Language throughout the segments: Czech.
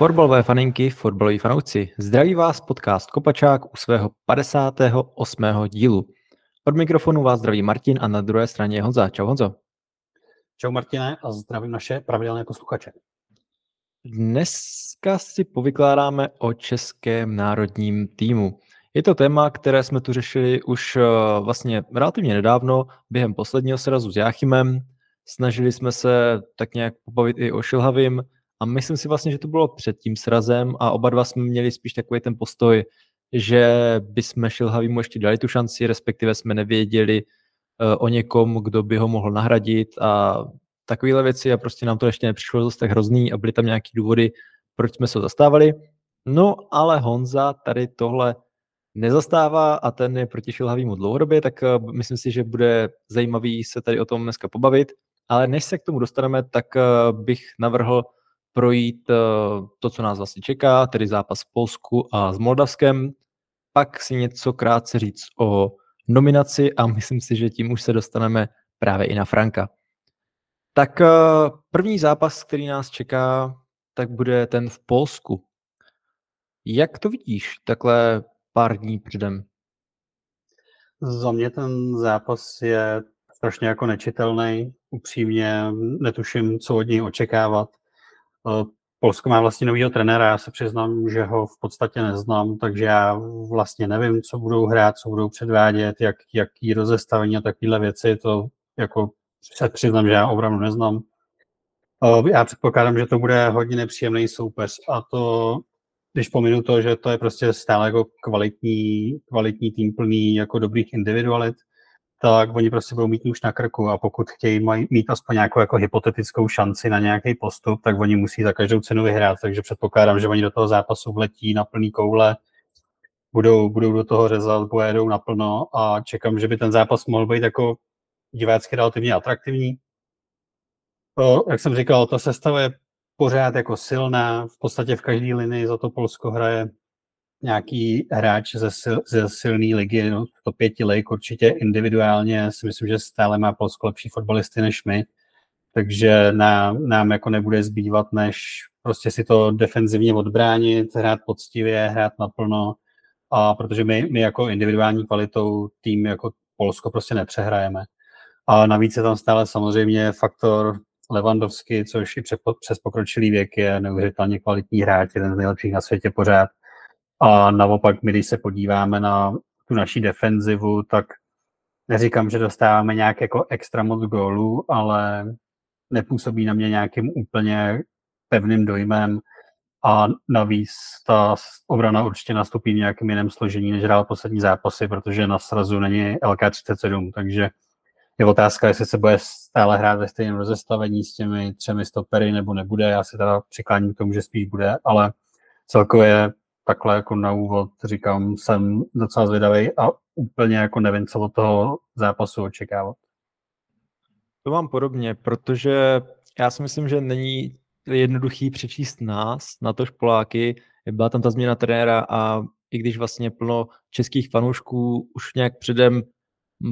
Fotbalové faninky, fotbaloví fanouci, zdraví vás podcast Kopačák u svého 58. dílu. Od mikrofonu vás zdraví Martin a na druhé straně je Honza. Čau Honzo. Čau Martine a zdravím naše pravidelné posluchače. Dneska si povykládáme o českém národním týmu. Je to téma, které jsme tu řešili už eh, vlastně relativně nedávno, během posledního srazu s Jáchymem. Snažili jsme se tak nějak pobavit i o Šilhavým, a myslím si vlastně, že to bylo před tím srazem a oba dva jsme měli spíš takový ten postoj, že bychom Šilhavýmu ještě dali tu šanci, respektive jsme nevěděli uh, o někom, kdo by ho mohl nahradit a takovéhle věci a prostě nám to ještě nepřišlo zase tak hrozný a byly tam nějaký důvody, proč jsme se ho zastávali. No ale Honza tady tohle nezastává a ten je proti Šilhavýmu dlouhodobě, tak uh, myslím si, že bude zajímavý se tady o tom dneska pobavit. Ale než se k tomu dostaneme, tak uh, bych navrhl projít eh, to, co nás vlastně čeká, tedy zápas v Polsku a s Moldavskem, pak si něco krátce říct o nominaci a myslím si, že tím už se dostaneme právě i na Franka. Tak eh, první zápas, který nás čeká, tak bude ten v Polsku. Jak to vidíš takhle pár dní předem? Za mě ten zápas je strašně jako nečitelný. Upřímně netuším, co od něj očekávat. Polsko má vlastně novýho trenéra, já se přiznám, že ho v podstatě neznám, takže já vlastně nevím, co budou hrát, co budou předvádět, jak, jaký rozestavení a takovéhle věci, to jako se přiznám, že já opravdu neznám. Já předpokládám, že to bude hodně nepříjemný soupeř a to, když pominu to, že to je prostě stále jako kvalitní, kvalitní tým plný jako dobrých individualit, tak oni prostě budou mít už na krku a pokud chtějí mít aspoň nějakou jako hypotetickou šanci na nějaký postup, tak oni musí za každou cenu vyhrát, takže předpokládám, že oni do toho zápasu vletí na plný koule, budou, budou do toho řezat, pojedou naplno a čekám, že by ten zápas mohl být jako divácky relativně atraktivní. To, jak jsem říkal, ta sestava je pořád jako silná, v podstatě v každé linii za to Polsko hraje nějaký hráč ze, sil, ze silné ligy, no, to pěti lig, určitě individuálně. Si myslím, že stále má Polsko lepší fotbalisty než my, takže nám, nám jako nebude zbývat, než prostě si to defenzivně odbránit, hrát poctivě, hrát naplno, a protože my, my jako individuální kvalitou tým jako Polsko prostě nepřehrajeme. A navíc je tam stále samozřejmě faktor Levandovský, což i přes pokročilý věk je neuvěřitelně kvalitní hráč, jeden z nejlepších na světě pořád a naopak, my když se podíváme na tu naší defenzivu, tak neříkám, že dostáváme nějak jako extra moc gólů, ale nepůsobí na mě nějakým úplně pevným dojmem a navíc ta obrana určitě nastupí v nějakém jiném složení, než hrál poslední zápasy, protože na srazu není LK37, takže je otázka, jestli se bude stále hrát ve stejném rozestavení s těmi třemi stopery nebo nebude. Já si teda přikláním k tomu, že spíš bude, ale celkově takhle jako na úvod říkám, jsem docela zvědavý a úplně jako nevím, co od toho zápasu očekávat. To mám podobně, protože já si myslím, že není jednoduchý přečíst nás, na to Poláky. Byla tam ta změna trenéra a i když vlastně plno českých fanoušků už nějak předem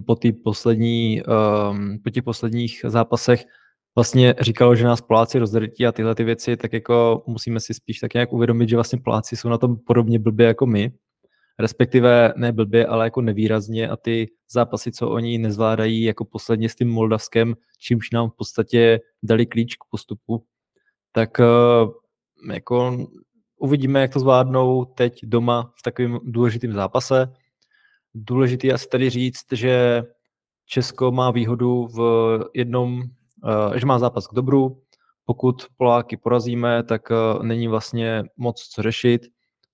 po, poslední, um, po těch posledních zápasech vlastně říkalo, že nás Poláci rozdrtí a tyhle ty věci, tak jako musíme si spíš tak nějak uvědomit, že vlastně Poláci jsou na tom podobně blbě jako my, respektive ne blbě, ale jako nevýrazně a ty zápasy, co oni nezvládají jako posledně s tím Moldavskem, čímž nám v podstatě dali klíč k postupu, tak eh, jako uvidíme, jak to zvládnou teď doma v takovém důležitém zápase. Důležitý asi tady říct, že Česko má výhodu v jednom že má zápas k dobru. Pokud Poláky porazíme, tak eh, není vlastně moc co řešit.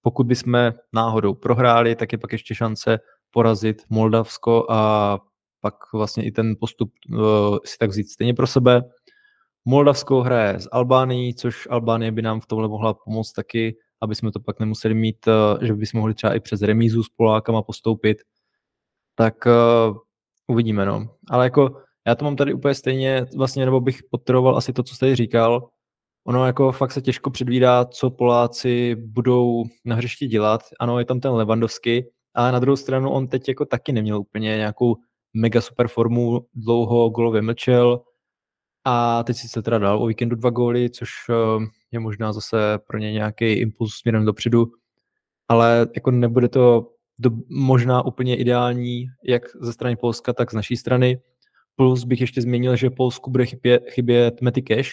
Pokud bychom náhodou prohráli, tak je pak ještě šance porazit Moldavsko a pak vlastně i ten postup uh, si tak vzít stejně pro sebe. Moldavsko hraje s Albánií, což Albánie by nám v tomhle mohla pomoct taky, aby jsme to pak nemuseli mít, že bychom mohli třeba i přes remízu s Polákama postoupit. Tak uvidíme, no. Ale jako já to mám tady úplně stejně, vlastně, nebo bych podtrhoval asi to, co jste říkal. Ono jako fakt se těžko předvídá, co Poláci budou na hřišti dělat. Ano, je tam ten Levandovský, ale na druhou stranu on teď jako taky neměl úplně nějakou mega super formu, dlouho golově mlčel. A teď si se teda dal o víkendu dva góly, což eh, je možná zase pro ně nějaký impuls směrem dopředu, ale jako nebude to do, možná úplně ideální, jak ze strany Polska, tak z naší strany. Plus bych ještě změnil, že Polsku bude chybět, chybět Matty Cash,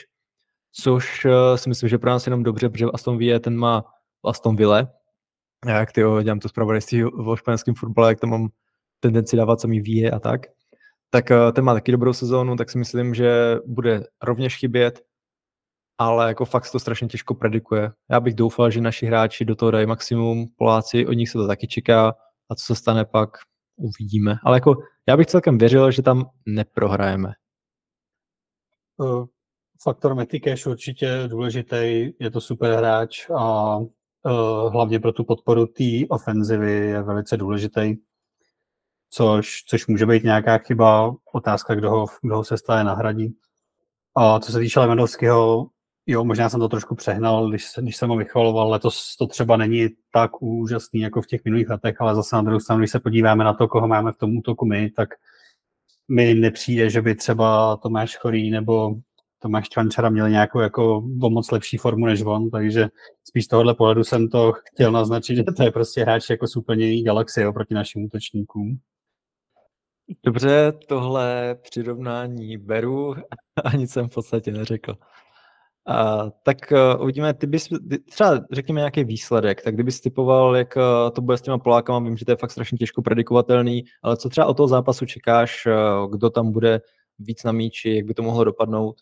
což uh, si myslím, že pro nás jenom dobře, protože Aston Villa ten má Aston Ville. Jak ty dělám to zpravodajství o španělském fotbale, jak tam mám tendenci dávat samý Vie a tak. Tak uh, ten má taky dobrou sezónu, tak si myslím, že bude rovněž chybět, ale jako fakt to strašně těžko predikuje. Já bych doufal, že naši hráči do toho dají maximum, Poláci, od nich se to taky čeká a co se stane pak, uvidíme. Ale jako já bych celkem věřil, že tam neprohrajeme. Uh, faktor Metikash určitě důležitý, je to super hráč a uh, hlavně pro tu podporu té ofenzivy je velice důležitý, což, což může být nějaká chyba, otázka, kdo ho, kdo ho se stále nahradí. A co se týče Lewandowského, jo, možná jsem to trošku přehnal, když, když jsem ho vychvaloval, letos to třeba není tak úžasný jako v těch minulých letech, ale zase na druhou stranu, když se podíváme na to, koho máme v tom útoku my, tak mi nepřijde, že by třeba Tomáš Chorý nebo Tomáš Čvančara měli nějakou jako o moc lepší formu než on, takže spíš z tohohle pohledu jsem to chtěl naznačit, že to je prostě hráč jako z úplně jiný galaxie oproti našim útočníkům. Dobře, tohle přirovnání beru a nic jsem v podstatě neřekl. Uh, tak uh, uvidíme, ty bys, třeba řekněme nějaký výsledek, tak kdybys typoval, jak uh, to bude s těma Polákama, vím, že to je fakt strašně těžko predikovatelný, ale co třeba o toho zápasu čekáš, uh, kdo tam bude víc na míči, jak by to mohlo dopadnout?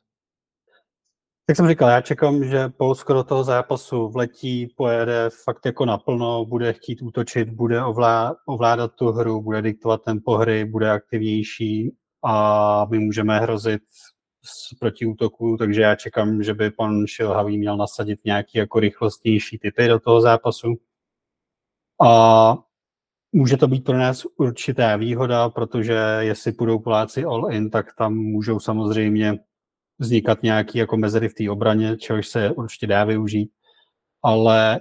Jak jsem říkal, já čekám, že Polsko do toho zápasu vletí, pojede fakt jako naplno, bude chtít útočit, bude ovlá, ovládat tu hru, bude diktovat tempo hry, bude aktivnější a my můžeme hrozit z protiútoku, takže já čekám, že by pan Šilhavý měl nasadit nějaký jako rychlostnější typy do toho zápasu. A může to být pro nás určitá výhoda, protože jestli půjdou Poláci all in, tak tam můžou samozřejmě vznikat nějaký jako mezery v té obraně, čehož se určitě dá využít. Ale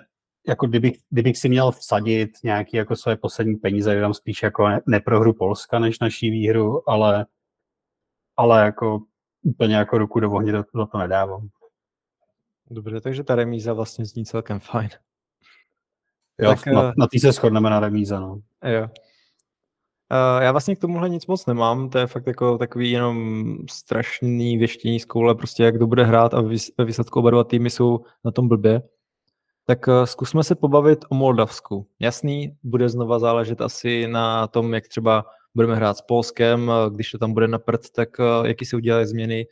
jako kdybych, kdybych si měl vsadit nějaký jako své poslední peníze, tam spíš jako ne, ne pro hru Polska než naší výhru, ale, ale jako úplně jako ruku do ohně do, do to nedávám. Dobře, takže ta remíza vlastně zní celkem fajn. Jo, tak, na, eh, na tý se shodneme na remíze, no. Jo. Uh, já vlastně k tomuhle nic moc nemám, to je fakt jako takový jenom strašný věštění z koule, prostě jak kdo bude hrát a ve výsledku oba dva týmy jsou na tom blbě. Tak uh, zkusme se pobavit o Moldavsku. Jasný, bude znova záležet asi na tom, jak třeba budeme hrát s Polskem, když to tam bude na prd, tak jaký se udělají změny.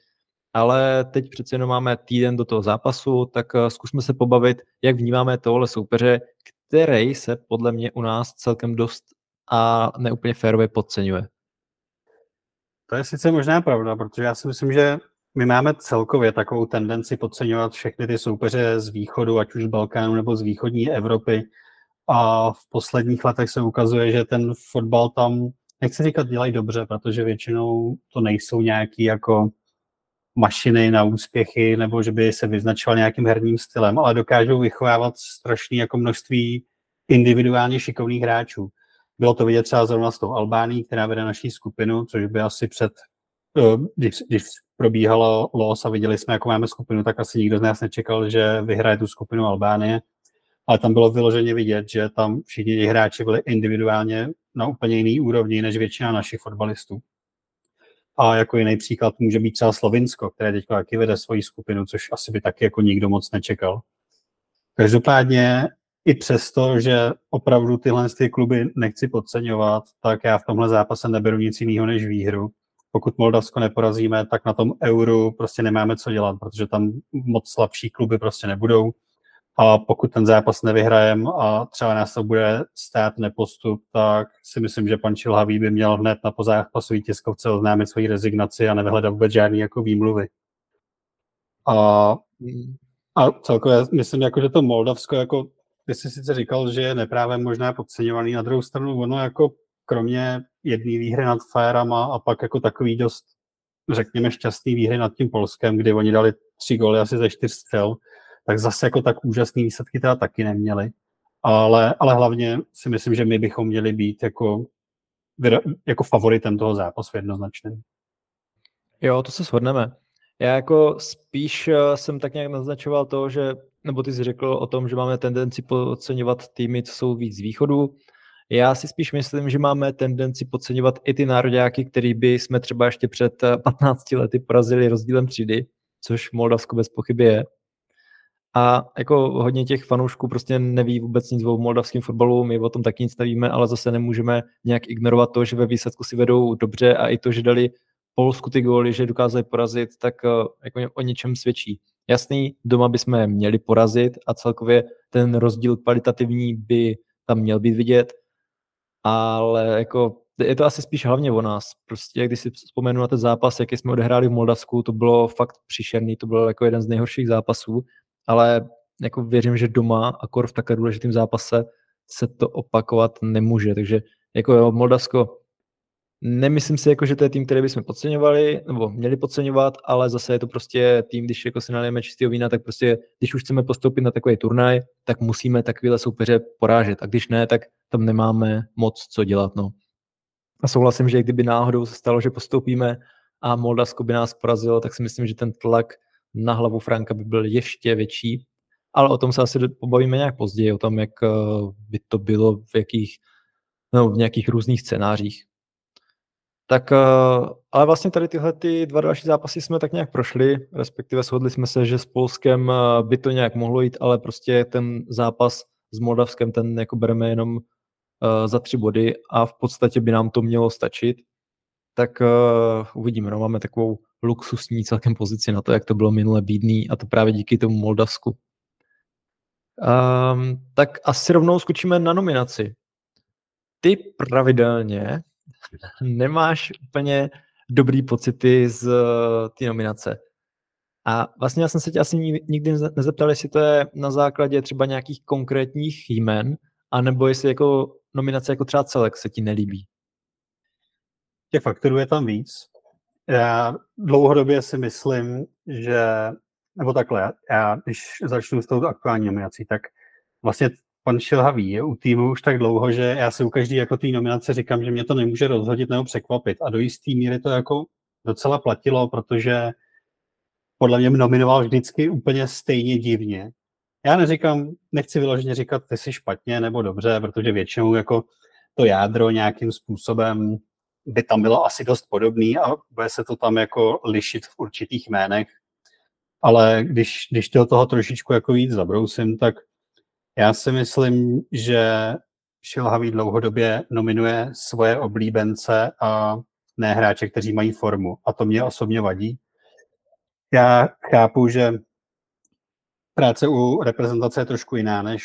Ale teď přece jenom máme týden do toho zápasu, tak zkusme se pobavit, jak vnímáme tohle soupeře, který se podle mě u nás celkem dost a neúplně férově podceňuje. To je sice možná pravda, protože já si myslím, že my máme celkově takovou tendenci podceňovat všechny ty soupeře z východu, ať už z Balkánu nebo z východní Evropy. A v posledních letech se ukazuje, že ten fotbal tam nechci říkat dělají dobře, protože většinou to nejsou nějaký jako mašiny na úspěchy, nebo že by se vyznačoval nějakým herním stylem, ale dokážou vychovávat strašné jako množství individuálně šikovných hráčů. Bylo to vidět třeba zrovna s tou Albánií, která vede naší skupinu, což by asi před, eh, když, když probíhalo los a viděli jsme, jakou máme skupinu, tak asi nikdo z nás nečekal, že vyhraje tu skupinu Albánie. Ale tam bylo vyloženě vidět, že tam všichni hráči byli individuálně na úplně jiný úrovni než většina našich fotbalistů. A jako jiný příklad může být třeba Slovinsko, které teď taky vede svoji skupinu, což asi by taky jako nikdo moc nečekal. Každopádně i přesto, že opravdu tyhle ty kluby nechci podceňovat, tak já v tomhle zápase neberu nic jiného než výhru. Pokud Moldavsko neporazíme, tak na tom euru prostě nemáme co dělat, protože tam moc slabší kluby prostě nebudou. A pokud ten zápas nevyhrajem a třeba nás to bude stát nepostup, tak si myslím, že pan Čilhavý by měl hned na pozápasový tiskovce oznámit svoji rezignaci a nevyhledat vůbec žádný jako výmluvy. A, a celkově myslím, jako, že to Moldavsko, jako ty jsi sice říkal, že je neprávem možná podceňovaný, na druhou stranu ono jako kromě jedné výhry nad Fajerama a pak jako takový dost, řekněme, šťastný výhry nad tím Polskem, kdy oni dali tři góly asi ze čtyř střel, tak zase jako tak úžasný výsledky teda taky neměli. Ale, ale hlavně si myslím, že my bychom měli být jako, jako favoritem toho zápasu jednoznačně. Jo, to se shodneme. Já jako spíš eh, jsem tak nějak naznačoval to, že, nebo ty jsi řekl o tom, že máme tendenci podceňovat týmy, co jsou víc z východu. Já si spíš myslím, že máme tendenci podceňovat i ty nároďáky, který by jsme třeba ještě před 15 eh, lety porazili rozdílem třídy, což Moldavsko bez pochyby je. A jako hodně těch fanoušků prostě neví vůbec nic o moldavském fotbalu, my o tom taky nic nevíme, ale zase nemůžeme nějak ignorovat to, že ve výsledku si vedou dobře a i to, že dali Polsku ty góly, že dokázali porazit, tak eh, jako o něčem svědčí. Jasný, doma bychom je měli porazit a celkově ten rozdíl kvalitativní by tam měl být vidět, ale jako je to asi spíš hlavně o nás. Prostě když si vzpomenu na ten zápas, jaký jsme odehráli v Moldavsku, to bylo fakt příšerný, to byl jako jeden z nejhorších zápasů, ale jako věřím, že doma, akor v takhle důležitém zápase, se to opakovat nemůže. Takže jako jo, Moldavsko Nemyslím si, jako, že to je tým, který bychom podceňovali, nebo měli podceňovat, ale zase je to prostě tým, když jako si nalijeme čistého vína, tak prostě, když už chceme postoupit na takový turnaj, tak musíme takovéhle soupeře porážet. A když ne, tak tam nemáme moc co dělat. No. A souhlasím, že kdyby náhodou se stalo, že postoupíme a Moldavsko by nás porazilo, tak si myslím, že ten tlak na hlavu Franka by byl ještě větší. Ale o tom se asi pobavíme nějak později, o tom, jak eh, by to bylo v jakých, no, v nějakých různých scénářích. Tak eh, ale vlastně tady tyhle ty dva další zápasy jsme tak nějak prošli, respektive shodli jsme se, že s Polskem eh, by to nějak mohlo jít, ale prostě ten zápas s Moldavskem, ten jako bereme jenom za tři body a v podstatě by nám to mělo stačit. Tak uvidíme, no, máme takovou luxusní celkem pozici na to, jak to bylo minule bídný a to právě díky tomu Moldavsku. Um, tak asi rovnou skočíme na nominaci. Ty pravidelně nemáš úplně dobrý pocity z eh, té nominace. A vlastně já jsem se tě asi nikdy nezeptal, jestli to je na základě třeba nějakých konkrétních jmen, anebo jestli jako nominace jako třeba celek se ti nelíbí. Těch faktorů je tam víc. Já dlouhodobě si myslím, že, nebo takhle, já když začnu s tou aktuální nominací, tak vlastně pan Šilhavý je u týmu už tak dlouho, že já si u každý jako té nominace říkám, že mě to nemůže rozhodit nebo překvapit. A do jisté míry to jako docela platilo, protože podle mě nominoval vždycky úplně stejně divně. Já neříkám, nechci vyloženě říkat, ty jsi špatně nebo dobře, protože většinou jako to jádro nějakým způsobem by tam bylo asi dost podobný a bude se to tam jako lišit v určitých jménech. Ale když, když to toho trošičku jako víc zabrousím, tak já si myslím, že Šilhavý dlouhodobě nominuje svoje oblíbence a ne hráče, kteří mají formu. A to mě osobně vadí. Já chápu, že práce u reprezentace je trošku jiná než,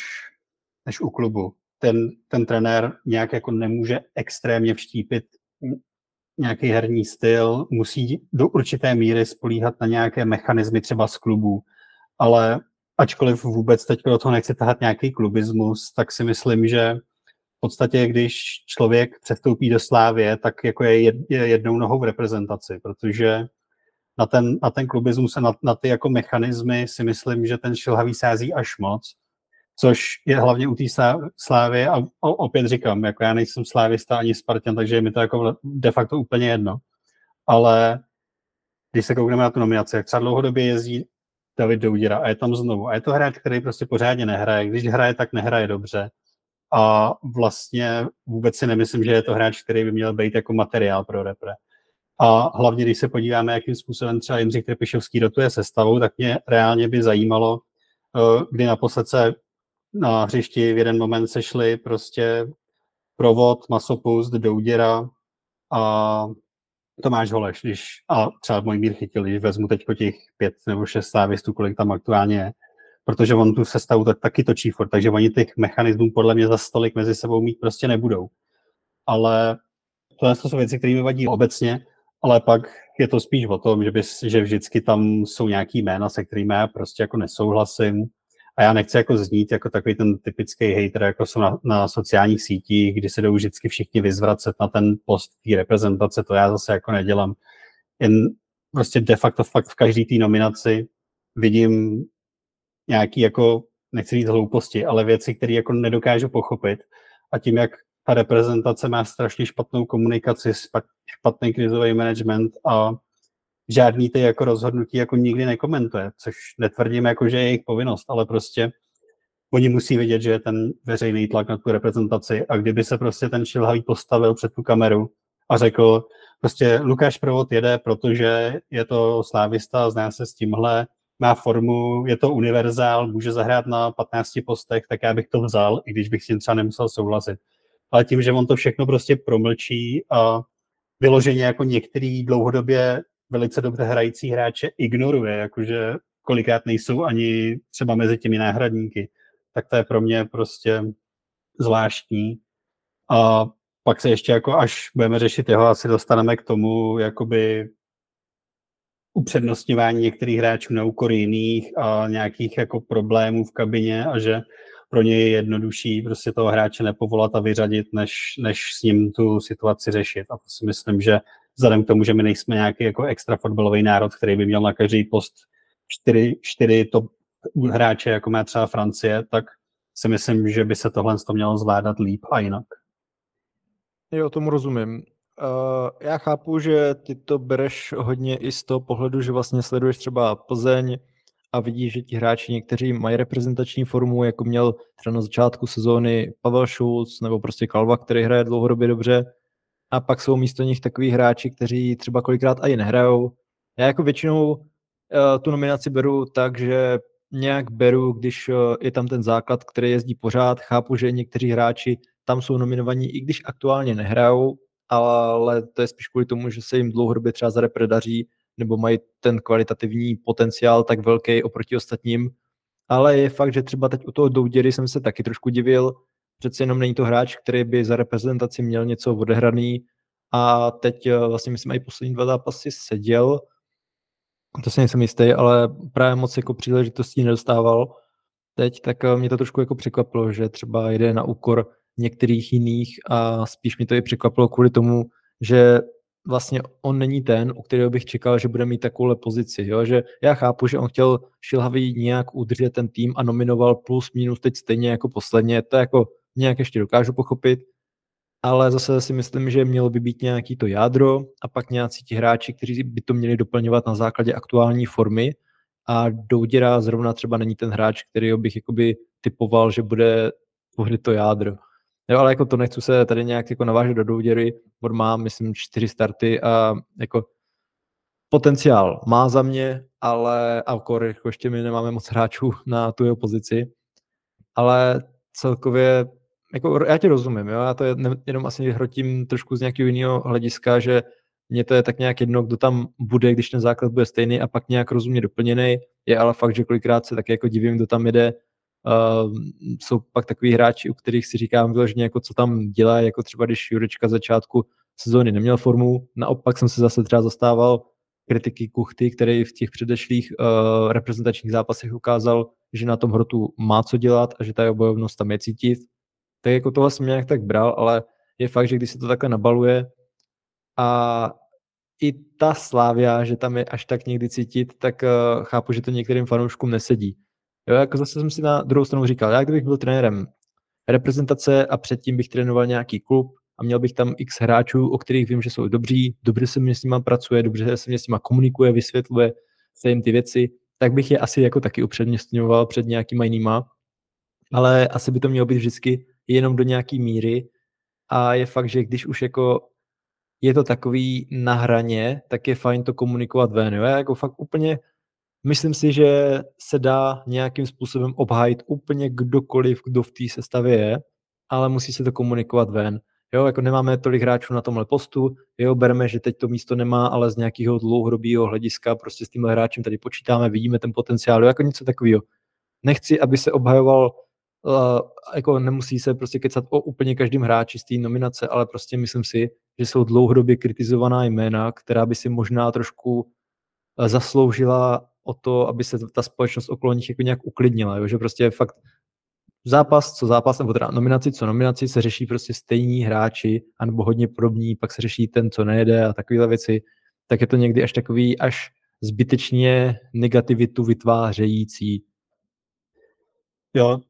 než u klubu. Ten, ten trenér nějak jako nemůže extrémně vštípit nějaký herní styl, musí do určité míry spolíhat na nějaké mechanismy třeba z klubů, ale ačkoliv vůbec teď do toho nechci tahat nějaký klubismus, tak si myslím, že v podstatě, když člověk přestoupí do Slávě, tak jako je, jed, je jednou nohou v reprezentaci, protože na ten, na ten klubismus a na, na ty jako mechanismy si myslím, že ten šilhavý sází až moc, což je hlavně u té Slávy a opět říkám, jako já nejsem slávista ani Spartan, takže je mi to jako de facto úplně jedno. Ale když se koukneme na tu nominaci, jak třeba dlouhodobě jezdí David Douděra a je tam znovu. A je to hráč, který prostě pořádně nehraje. Když hraje, tak nehraje dobře. A vlastně vůbec si nemyslím, že je to hráč, který by měl být jako materiál pro repre. A hlavně, když se podíváme, jakým způsobem třeba Jindřich Trpišovský dotuje sestavou, tak mě reálně by zajímalo, eh, kdy naposled se na hřišti v jeden moment sešli prostě provod, masopust, douděra a Tomáš Holeš, když, a třeba můj mír chytil, když vezmu teď těch pět nebo šest stávistů, kolik tam aktuálně je, protože on tu sestavu tak, taky točí furt, takže oni těch mechanismů podle mě za stolik mezi sebou mít prostě nebudou. Ale to jsou věci, které mi vadí obecně, ale pak je to spíš o tom, že, bys, že vždycky tam jsou nějaký jména, se kterými já prostě jako nesouhlasím a já nechci jako znít jako takový ten typický hater, jako jsou na, na sociálních sítích, kdy se jdou vždycky všichni vyzvracet na ten post té reprezentace, to já zase jako nedělám. Jen prostě de facto fakt v každé té nominaci vidím nějaký jako, nechci říct hlouposti, ale věci, které jako nedokážu pochopit. A tím, jak ta reprezentace má strašně špatnou komunikaci, špatný krizový management a žádný ty jako rozhodnutí jako nikdy nekomentuje, což netvrdím jako, že je jejich povinnost, ale prostě oni musí vidět, že je ten veřejný tlak na tu reprezentaci a kdyby se prostě ten šilhavý postavil před tu kameru a řekl, prostě Lukáš Provod jede, protože je to slávista, zná se s tímhle, má formu, je to univerzál, může zahrát na 15 postech, tak já bych to vzal, i když bych s tím třeba nemusel souhlasit. Ale tím, že on to všechno prostě promlčí a vyloženě jako některý dlouhodobě velice dobře hrající hráče ignoruje, jakože kolikrát nejsou ani třeba mezi těmi náhradníky, tak to je pro mě prostě zvláštní. A pak se ještě jako až budeme řešit jeho, asi dostaneme k tomu jakoby upřednostňování některých hráčů na úkor jiných a nějakých jako problémů v kabině a že pro ně je jednodušší prostě toho hráče nepovolat a vyřadit, než, než s ním tu situaci řešit. A to si myslím, že vzhledem k tomu, že my nejsme nějaký jako extra fotbalový národ, který by měl na každý post čtyři, čtyři top hráče, jako má třeba Francie, tak si myslím, že by se tohle to mělo zvládat líp a jinak. Jo, tomu rozumím. Uh, já chápu, že ty to bereš hodně i z toho pohledu, že vlastně sleduješ třeba Plzeň a vidíš, že ti hráči někteří mají reprezentační formu, jako měl třeba na začátku sezóny Pavel Šulc nebo prostě Kalva, který hraje dlouhodobě dobře a pak jsou místo nich takový hráči, kteří třeba kolikrát i nehrajou. Já jako většinou uh, tu nominaci beru tak, že nějak beru, když uh, je tam ten základ, který jezdí pořád. Chápu, že někteří hráči tam jsou nominovaní, i když aktuálně nehrajou, ale to je spíš kvůli tomu, že se jim dlouhodobě třeba zarepredaří nebo mají ten kvalitativní potenciál tak velký oproti ostatním. Ale je fakt, že třeba teď u toho Douděry jsem se taky trošku divil, přece jenom není to hráč, který by za reprezentaci měl něco odehraný a teď eh, vlastně myslím i poslední dva zápasy seděl, to si nejsem jistý, ale právě moc jako příležitostí nedostával teď, tak eh, mě to trošku jako překvapilo, že třeba jde na úkor některých jiných a spíš mi to i překvapilo kvůli tomu, že vlastně on není ten, u kterého bych čekal, že bude mít takovouhle pozici. Jo? Že já chápu, že on chtěl šilhavý nějak udržet ten tým a nominoval plus minus teď stejně jako posledně. To jako nějak ještě dokážu pochopit, ale zase si myslím, že mělo by být nějaký to jádro a pak nějací ti hráči, kteří by to měli doplňovat na základě aktuální formy a Douděra zrovna třeba není ten hráč, který bych jakoby typoval, že bude tvořit to jádro. Jo, ale jako to nechci se tady nějak jako navážet do Douděry, on má, myslím, čtyři starty a jako potenciál má za mě, ale Alkor, jako ještě my nemáme moc hráčů na tu jeho pozici, ale celkově jako já ti rozumím, jo? já to jenom asi hrotím trošku z nějakého jiného hlediska, že mně to je tak nějak jedno, kdo tam bude, když ten základ bude stejný a pak nějak rozumně doplněný. Je ale fakt, že kolikrát se tak jako divím, kdo tam jede. Uh, jsou pak takový hráči, u kterých si říkám vyloženě, jako co tam dělá, jako třeba když Jurečka začátku sezóny neměl formu. Naopak jsem se zase třeba zastával kritiky Kuchty, který v těch předešlých uh, reprezentačních zápasech ukázal, že na tom hrotu má co dělat a že ta bojovnost tam je cítit tak jako tohle jsem nějak tak bral, ale je fakt, že když se to takhle nabaluje a i ta Slávia, že tam je až tak někdy cítit, tak uh, chápu, že to některým fanouškům nesedí. Jo, jako zase jsem si na druhou stranu říkal, já kdybych byl trenérem reprezentace a předtím bych trénoval nějaký klub a měl bych tam x hráčů, o kterých vím, že jsou dobří, dobře se mě s nima pracuje, dobře se mě s nima komunikuje, vysvětluje se jim ty věci, tak bych je asi jako taky upřednostňoval před nějakýma jinýma. Ale asi by to mělo být vždycky jenom do nějaký míry a je fakt, že když už jako je to takový na hraně, tak je fajn to komunikovat ven. Jo? Já jako fakt úplně myslím si, že se dá nějakým způsobem obhájit úplně kdokoliv, kdo v té sestavě je, ale musí se to komunikovat ven. Jo, jako nemáme tolik hráčů na tomhle postu, jo, bereme, že teď to místo nemá, ale z nějakého dlouhodobého hlediska prostě s tímhle hráčem tady počítáme, vidíme ten potenciál, jo, jako něco takového. Nechci, aby se obhajoval jako nemusí se prostě kecat o úplně každém hráči z té nominace, ale prostě myslím si, že jsou dlouhodobě kritizovaná jména, která by si možná trošku uh, zasloužila o to, aby se ta společnost okolo nich jako nějak uklidnila, jo? že prostě fakt zápas, co zápas, nebo teda nominaci, co nominaci, se řeší prostě stejní hráči, anebo hodně podobní, pak se řeší ten, co nejede a takovéhle věci, tak je to někdy až takový, až zbytečně negativitu vytvářející. Jo,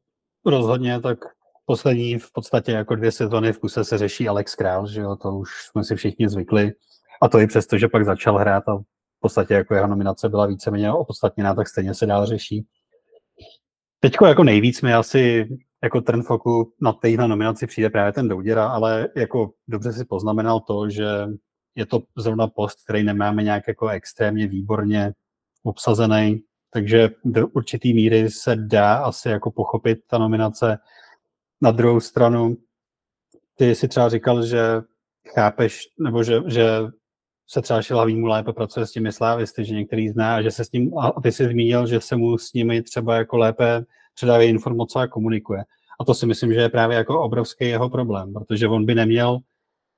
Rozhodně, tak poslední v podstatě jako dvě sezony v kuse se řeší Alex Král, že jo, to už jsme si všichni zvykli. A to i přesto, že pak začal hrát a podstatě jako jeho nominace byla víceméně opodstatněná, tak stejně se dál řeší. Teďko jako nejvíc mi asi jako trend foku na téhle nominaci přijde právě ten Douděra, ale jako dobře si poznamenal to, že je to zrovna post, který nemáme nějak jako extrémně výborně obsazený, takže do určitý míry se dá asi jako pochopit ta nominace. Na druhou stranu, ty si třeba říkal, že chápeš, nebo že, že se třeba Šilhavýmu lépe pracuje s těmi slávisty, že některý zná a že se s ním, a ty si zmínil, že se mu s nimi třeba jako lépe předávají informace a komunikuje. A to si myslím, že je právě jako obrovský jeho problém, protože on by neměl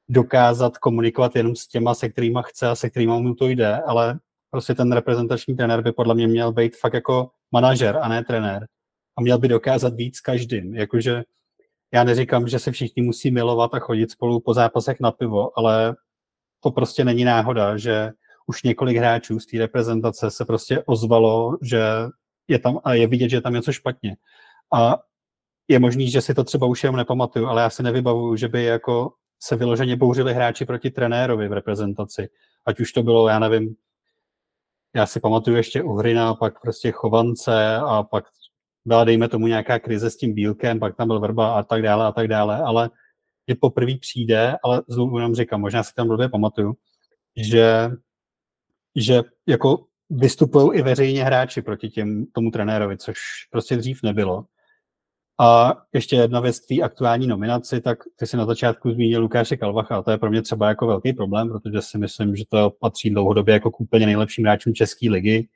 dokázat komunikovat jenom s těma, se kterými chce a se kterými mu to jde, ale prostě ten reprezentační trenér by podle mě měl být fakt jako manažer a ne trenér. A měl by dokázat víc každým. Jakože já neříkám, že se všichni musí milovat a chodit spolu po zápasech na pivo, ale to prostě není náhoda, že už několik hráčů z té reprezentace se prostě ozvalo, že je tam a je vidět, že je tam něco špatně. A je možný, že si to třeba už jenom nepamatuju, ale já si nevybavuju, že by jako se vyloženě bouřili hráči proti trenérovi v reprezentaci. Ať už to bylo, já nevím, já si pamatuju ještě Uhrina, pak prostě Chovance a pak byla, dejme tomu, nějaká krize s tím Bílkem, pak tam byl Vrba a tak dále a tak dále, ale že poprvé přijde, ale znovu jenom říkám, možná si tam blbě pamatuju, že, že jako vystupují i veřejně hráči proti těm, tomu trenérovi, což prostě dřív nebylo. A ještě jedna věc tvý aktuální nominaci, tak ty si na začátku zmínil Lukáše Kalvacha a to je pro mě třeba jako velký problém, protože si myslím, že to patří dlouhodobě jako k úplně nejlepším hráčům České ligy.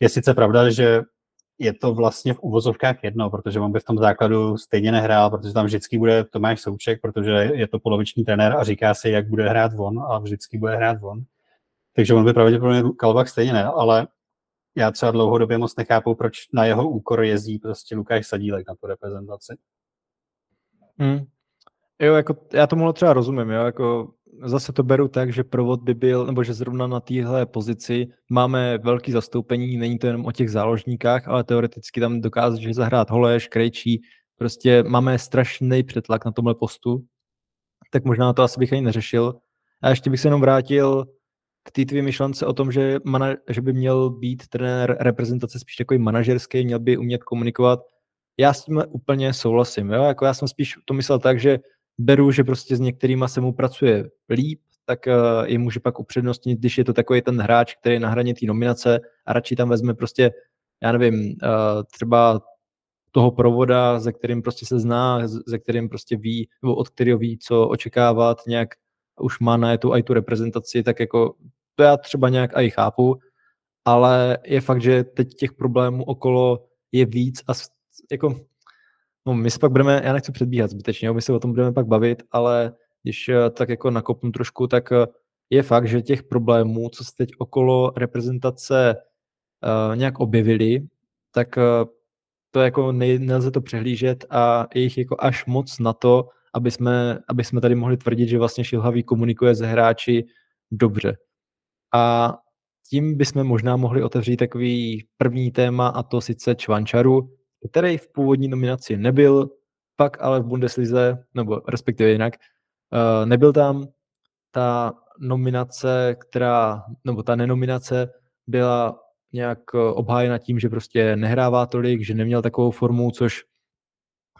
Je sice pravda, že je to vlastně v uvozovkách jedno, protože on by v tom základu stejně nehrál, protože tam vždycky bude Tomáš Souček, protože je to poloviční trenér a říká si, jak bude hrát on a vždycky bude hrát on. Takže on by pravděpodobně Kalvach stejně ne, ale já třeba dlouhodobě moc nechápu, proč na jeho úkor jezdí prostě Lukáš Sadílek na tu reprezentaci. Hmm. Jo, jako já tomu třeba rozumím, jo, jako zase to beru tak, že provod by byl, nebo že zrovna na téhle pozici máme velký zastoupení, není to jenom o těch záložníkách, ale teoreticky tam dokázat, že zahrát Holeš, Krejčí, prostě máme strašný přetlak na tomhle postu, tak možná to asi bych ani neřešil. A ještě bych se jenom vrátil k té tvým myšlence o tom, že, mana, že by měl být trenér reprezentace spíš takový manažerský, měl by umět komunikovat. Já s tím úplně souhlasím. Jo? Jako já jsem spíš to myslel tak, že beru, že prostě s některýma se mu pracuje líp, tak uh, je může pak upřednostnit, když je to takový ten hráč, který je na hraně té nominace a radši tam vezme prostě, já nevím, uh, třeba toho provoda, ze kterým prostě se zná, ze kterým prostě ví, nebo od kterého ví, co očekávat, nějak už má na tu, i tu reprezentaci, tak jako to já třeba nějak i chápu, ale je fakt, že teď těch problémů okolo je víc a jako No, my se pak budeme, já nechci předbíhat zbytečně, my se o tom budeme pak bavit, ale když eh, tak jako nakopnu trošku, tak eh, je fakt, že těch problémů, co se teď okolo reprezentace uh, nějak objevily, tak uh, to jako nej, nelze to přehlížet a je jich jako až moc na to, aby jsme, aby jsme tady mohli tvrdit, že vlastně Šilhavý komunikuje ze hráči dobře. A tím bychom možná mohli otevřít takový první téma a to sice Čvančaru, který v původní nominaci nebyl, pak ale v Bundeslize, nebo respektive jinak, uh, nebyl tam. Ta nominace, která, nebo ta nenominace byla nějak eh, obhájena tím, že prostě nehrává tolik, že neměl takovou formu, což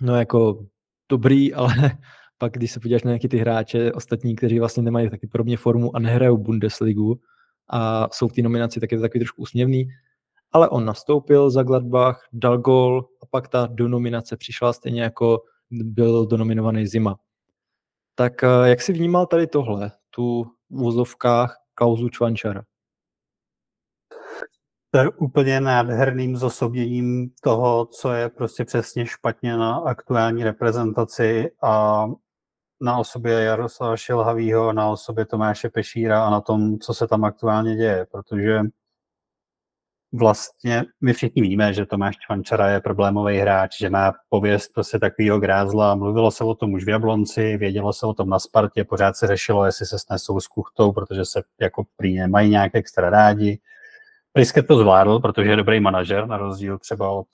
no jako dobrý, ale pak když se podíváš na nějaké ty hráče ostatní, kteří vlastně nemají taky podobně formu a nehrajou Bundesligu a jsou v té nominaci, tak je to takový trošku úsměvný ale on nastoupil za Gladbach, dal gol a pak ta donominace přišla stejně jako byl donominovaný Zima. Tak eh, jak si vnímal tady tohle, tu v vozovkách kauzu Čvančara? To je úplně nádherným zosobněním toho, co je prostě přesně špatně na aktuální reprezentaci a na osobě Jaroslava Šilhavýho, na osobě Tomáše Pešíra a na tom, co se tam aktuálně děje, protože vlastně my všichni víme, že Tomáš Čvančara je problémový hráč, že má pověst prostě takového grázla. Mluvilo se o tom už v Jablonci, vědělo se o tom na Spartě, pořád se řešilo, jestli se snesou s Kuchtou, protože se jako prý nemají nějak extra rádi. Prisket to zvládl, protože je dobrý manažer, na rozdíl třeba od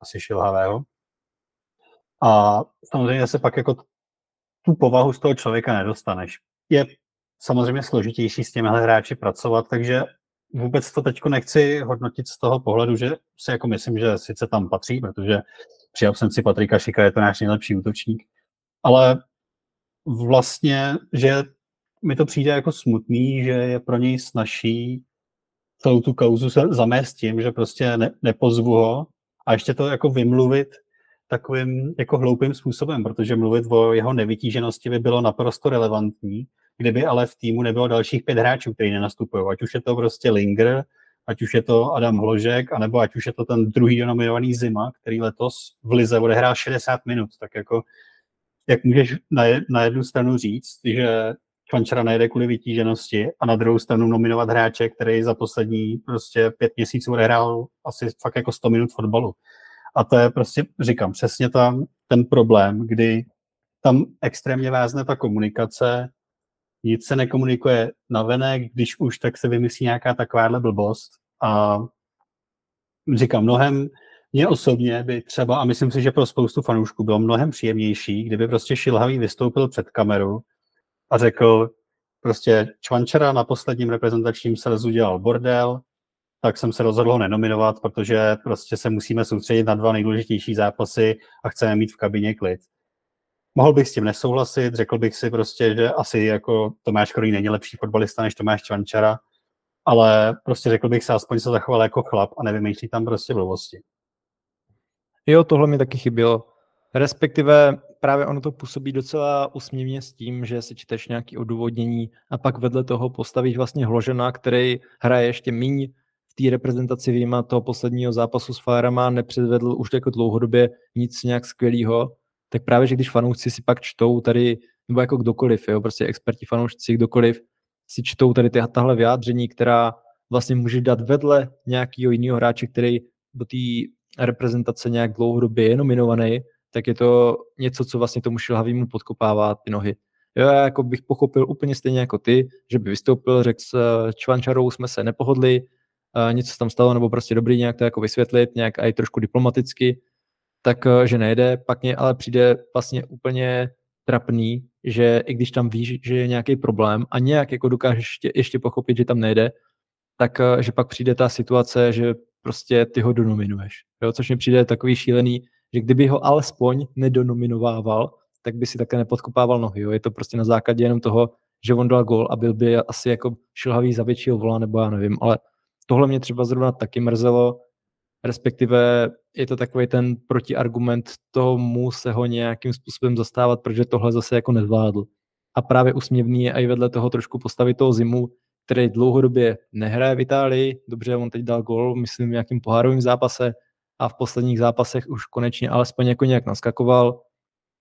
asi Šilhavého. A samozřejmě se pak jako tu povahu z toho člověka nedostaneš. Je samozřejmě složitější s těmihle hráči pracovat, takže vůbec to teď nechci hodnotit z toho pohledu, že si jako myslím, že sice tam patří, protože při absenci Patrika Šika je to náš nejlepší útočník, ale vlastně, že mi to přijde jako smutný, že je pro něj snažší celou tu kauzu zamést tím, že prostě ne, nepozvu ho a ještě to jako vymluvit takovým jako hloupým způsobem, protože mluvit o jeho nevytíženosti by bylo naprosto relevantní, kdyby ale v týmu nebylo dalších pět hráčů, kteří nenastupují. Ať už je to prostě Linger, ať už je to Adam Hložek, anebo ať už je to ten druhý denominovaný Zima, který letos v Lize odehrál 60 minut. Tak jako, jak můžeš na, na jednu stranu říct, že Čvančara nejde kvůli vytíženosti a na druhou stranu nominovat hráče, který za poslední prostě pět měsíců odehrál asi fakt jako 100 minut fotbalu. A to je prostě, říkám, přesně tam ten problém, kdy tam extrémně vázne ta komunikace, nic se nekomunikuje na venek, když už, tak se vymyslí nějaká takováhle blbost. A říkám, mnohem, mě osobně by třeba, a myslím si, že pro spoustu fanoušků bylo mnohem příjemnější, kdyby prostě Šilhavý vystoupil před kameru a řekl, prostě Čvančera na posledním reprezentačním srazu dělal bordel, tak jsem se rozhodl ho nenominovat, protože prostě se musíme soustředit na dva nejdůležitější zápasy a chceme mít v kabině klid. Mohl bych s tím nesouhlasit, řekl bych si prostě, že asi jako Tomáš Korý není lepší fotbalista než Tomáš Čvančara, ale prostě řekl bych se, aspoň se zachoval jako chlap a nevymýšlí tam prostě blbosti. Jo, tohle mi taky chybělo. Respektive právě ono to působí docela usměvně s tím, že si čteš nějaký odůvodnění a pak vedle toho postavíš vlastně Hložena, který hraje ještě míň té reprezentaci výjima toho posledního zápasu s Fireama, nepředvedl už jako dlouhodobě nic nějak skvělého tak právě, že když fanoušci si pak čtou tady, nebo jako kdokoliv, jo, prostě experti, fanoušci, kdokoliv, si čtou tady tahle vyjádření, která vlastně může dát vedle nějakého jiného hráče, který do té reprezentace nějak dlouhodobě je nominovaný, tak je to něco, co vlastně tomu šilhavýmu podkopává ty nohy. Jo, já jako bych pochopil úplně stejně jako ty, že by vystoupil, řekl s Čvančarou jsme se nepohodli, něco tam stalo, nebo prostě dobrý nějak to jako vysvětlit, nějak i trošku diplomaticky, tak eh, že nejde, pak mě ale přijde vlastně úplně trapný, že i když tam víš, že je nějaký problém a nějak jako dokážeš ještě, ještě pochopit, že tam nejde, tak eh, že pak přijde ta situace, že prostě ty ho donominuješ. Jo? Což mi přijde takový šílený, že kdyby ho alespoň nedonominovával, tak by si také nepodkopával nohy. Jo? Je to prostě na základě jenom toho, že on dal gol a byl by asi jako šilhavý za většího vola, nebo já nevím, ale tohle mě třeba zrovna taky mrzelo, respektive je to takový ten protiargument tomu se ho nějakým způsobem zastávat, protože tohle zase jako nezvládl. A právě usměvný je i vedle toho trošku postavit toho zimu, který dlouhodobě nehraje v Itálii. Dobře, on teď dal gol, myslím, v nějakým pohárovým zápase a v posledních zápasech už konečně alespoň jako nějak naskakoval,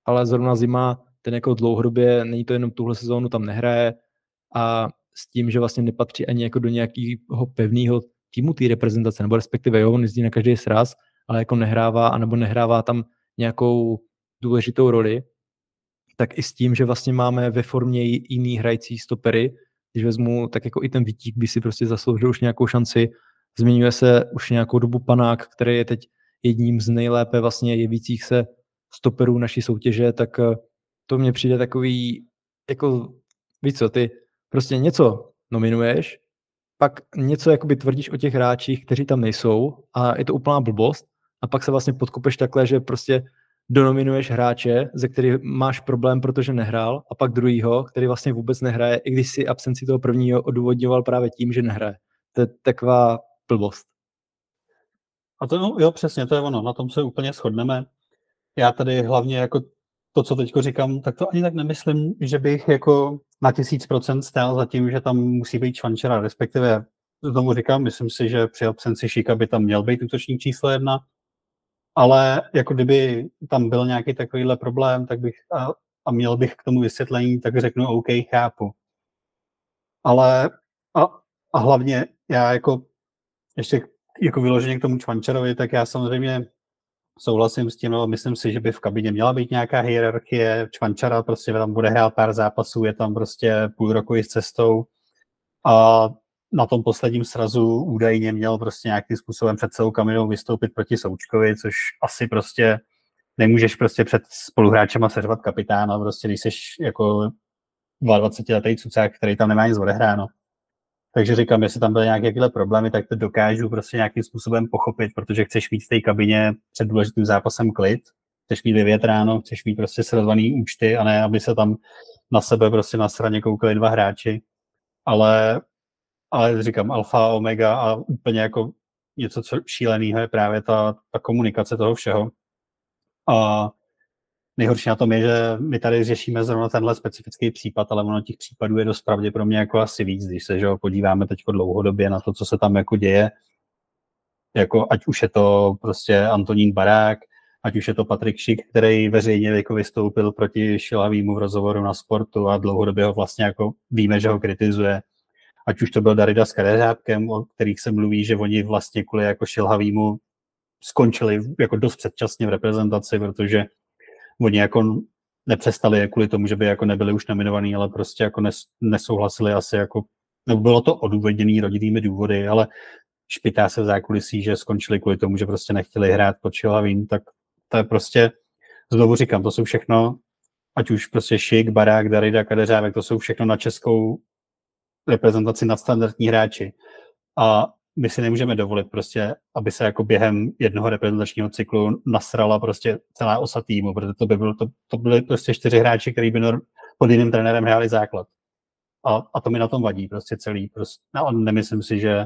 ale zrovna zima, ten jako dlouhodobě, není to jenom tuhle sezónu, tam nehraje a s tím, že vlastně nepatří ani jako do nějakého pevného týmu té reprezentace, nebo respektive jo, on jezdí na každý sraz, ale jako nehrává, anebo nehrává tam nějakou důležitou roli, tak i s tím, že vlastně máme ve formě jiný hrající stopery, když vezmu, tak jako i ten Vítík by si prostě zasloužil už nějakou šanci. Zmiňuje se už nějakou dobu Panák, který je teď jedním z nejlépe vlastně jevících se stoperů naší soutěže, tak eh, to mně přijde takový, jako víc co, ty prostě něco nominuješ, pak něco jakoby tvrdíš o těch hráčích, kteří tam nejsou a je to úplná blbost a pak se vlastně podkupeš takhle, že prostě donominuješ hráče, ze kterých máš problém, protože nehrál, a pak druhýho, který vlastně vůbec nehraje, i když si absenci toho prvního odůvodňoval právě tím, že nehraje. To je taková blbost. A to no, jo, přesně, to je ono, na tom se úplně shodneme. Já tady hlavně jako to, co teď říkám, tak to ani tak nemyslím, že bych jako na tisíc procent stál za tím, že tam musí být švančera, respektive znovu říkám, myslím si, že při absenci Šíka by tam měl být útočník číslo jedna, ale jako kdyby tam byl nějaký takovýhle problém, tak bych a, a měl bych k tomu vysvětlení, tak řeknu OK, chápu. Ale a, a hlavně já jako ještě jako vyloženě k tomu Čvančerovi, tak já samozřejmě souhlasím s tím, no, myslím si, že by v kabině měla být nějaká hierarchie. Čvančara prostě tam bude hrát pár zápasů, je tam prostě půl roku s cestou a na tom posledním srazu údajně měl prostě nějakým způsobem před celou kaminou vystoupit proti Součkovi, což asi prostě nemůžeš prostě před spoluhráčema seřvat kapitána, prostě když jsi jako 22 letý cucák, který tam nemá nic odehráno. Takže říkám, jestli tam byly nějaké problémy, tak to dokážu prostě nějakým způsobem pochopit, protože chceš mít v té kabině před důležitým zápasem klid, chceš mít vyvětráno, chceš mít prostě sledovaný účty a ne, aby se tam na sebe prostě na straně koukali dva hráči. Ale, ale říkám, alfa, omega a úplně jako něco co šíleného je právě ta, ta komunikace toho všeho. A nejhorší na tom je, že my tady řešíme zrovna tenhle specifický případ, ale ono těch případů je dost pravděpodobně jako asi víc, když se že podíváme teď dlouhodobě na to, co se tam jako děje, jako ať už je to prostě Antonín Barák, ať už je to Patrik Šik, který veřejně jako vystoupil proti Šilavýmu v rozhovoru na sportu a dlouhodobě ho vlastně jako víme, že ho kritizuje. Ať už to byl Darida s Kadeřábkem, o kterých se mluví, že oni vlastně kvůli jako Šilhavýmu skončili jako dost předčasně v reprezentaci, protože oni jako nepřestali kvůli tomu, že by jako nebyli už nominovaní, ale prostě jako nes, nesouhlasili asi jako, nebo bylo to odůvodněný rodinnými důvody, ale špitá se v zákulisí, že skončili kvůli tomu, že prostě nechtěli hrát pod Šilhavým, tak to je prostě, znovu říkám, to jsou všechno, ať už prostě Šik, Barák, Darida, Kadeřávek, to jsou všechno na českou reprezentaci nadstandardní hráči. A my si nemůžeme dovolit prostě, aby se jako během jednoho reprezentačního cyklu nasrala prostě celá osa týmu, protože to by bylo, to, to byly prostě čtyři hráči, kteří by nor, pod jiným trenérem hráli základ. A, a to mi na tom vadí prostě celý. Prostě, no, nemyslím si, že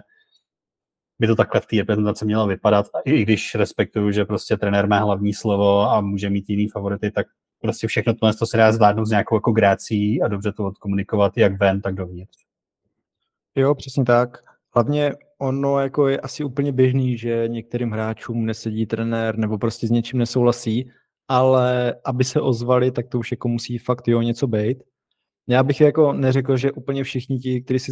by to takhle v té reprezentaci mělo vypadat. I když respektuju, že prostě trenér má hlavní slovo a může mít jiný favority, tak prostě všechno tohle to se dá zvládnout s nějakou jako grácí a dobře to odkomunikovat jak ven, tak dovnitř. Jo, přesně tak. Hlavně ono jako je asi úplně běžný, že některým hráčům nesedí trenér nebo prostě s něčím nesouhlasí, ale aby se ozvali, tak to už jako musí fakt jo něco být. Já bych jako neřekl, že úplně všichni ti, kteří si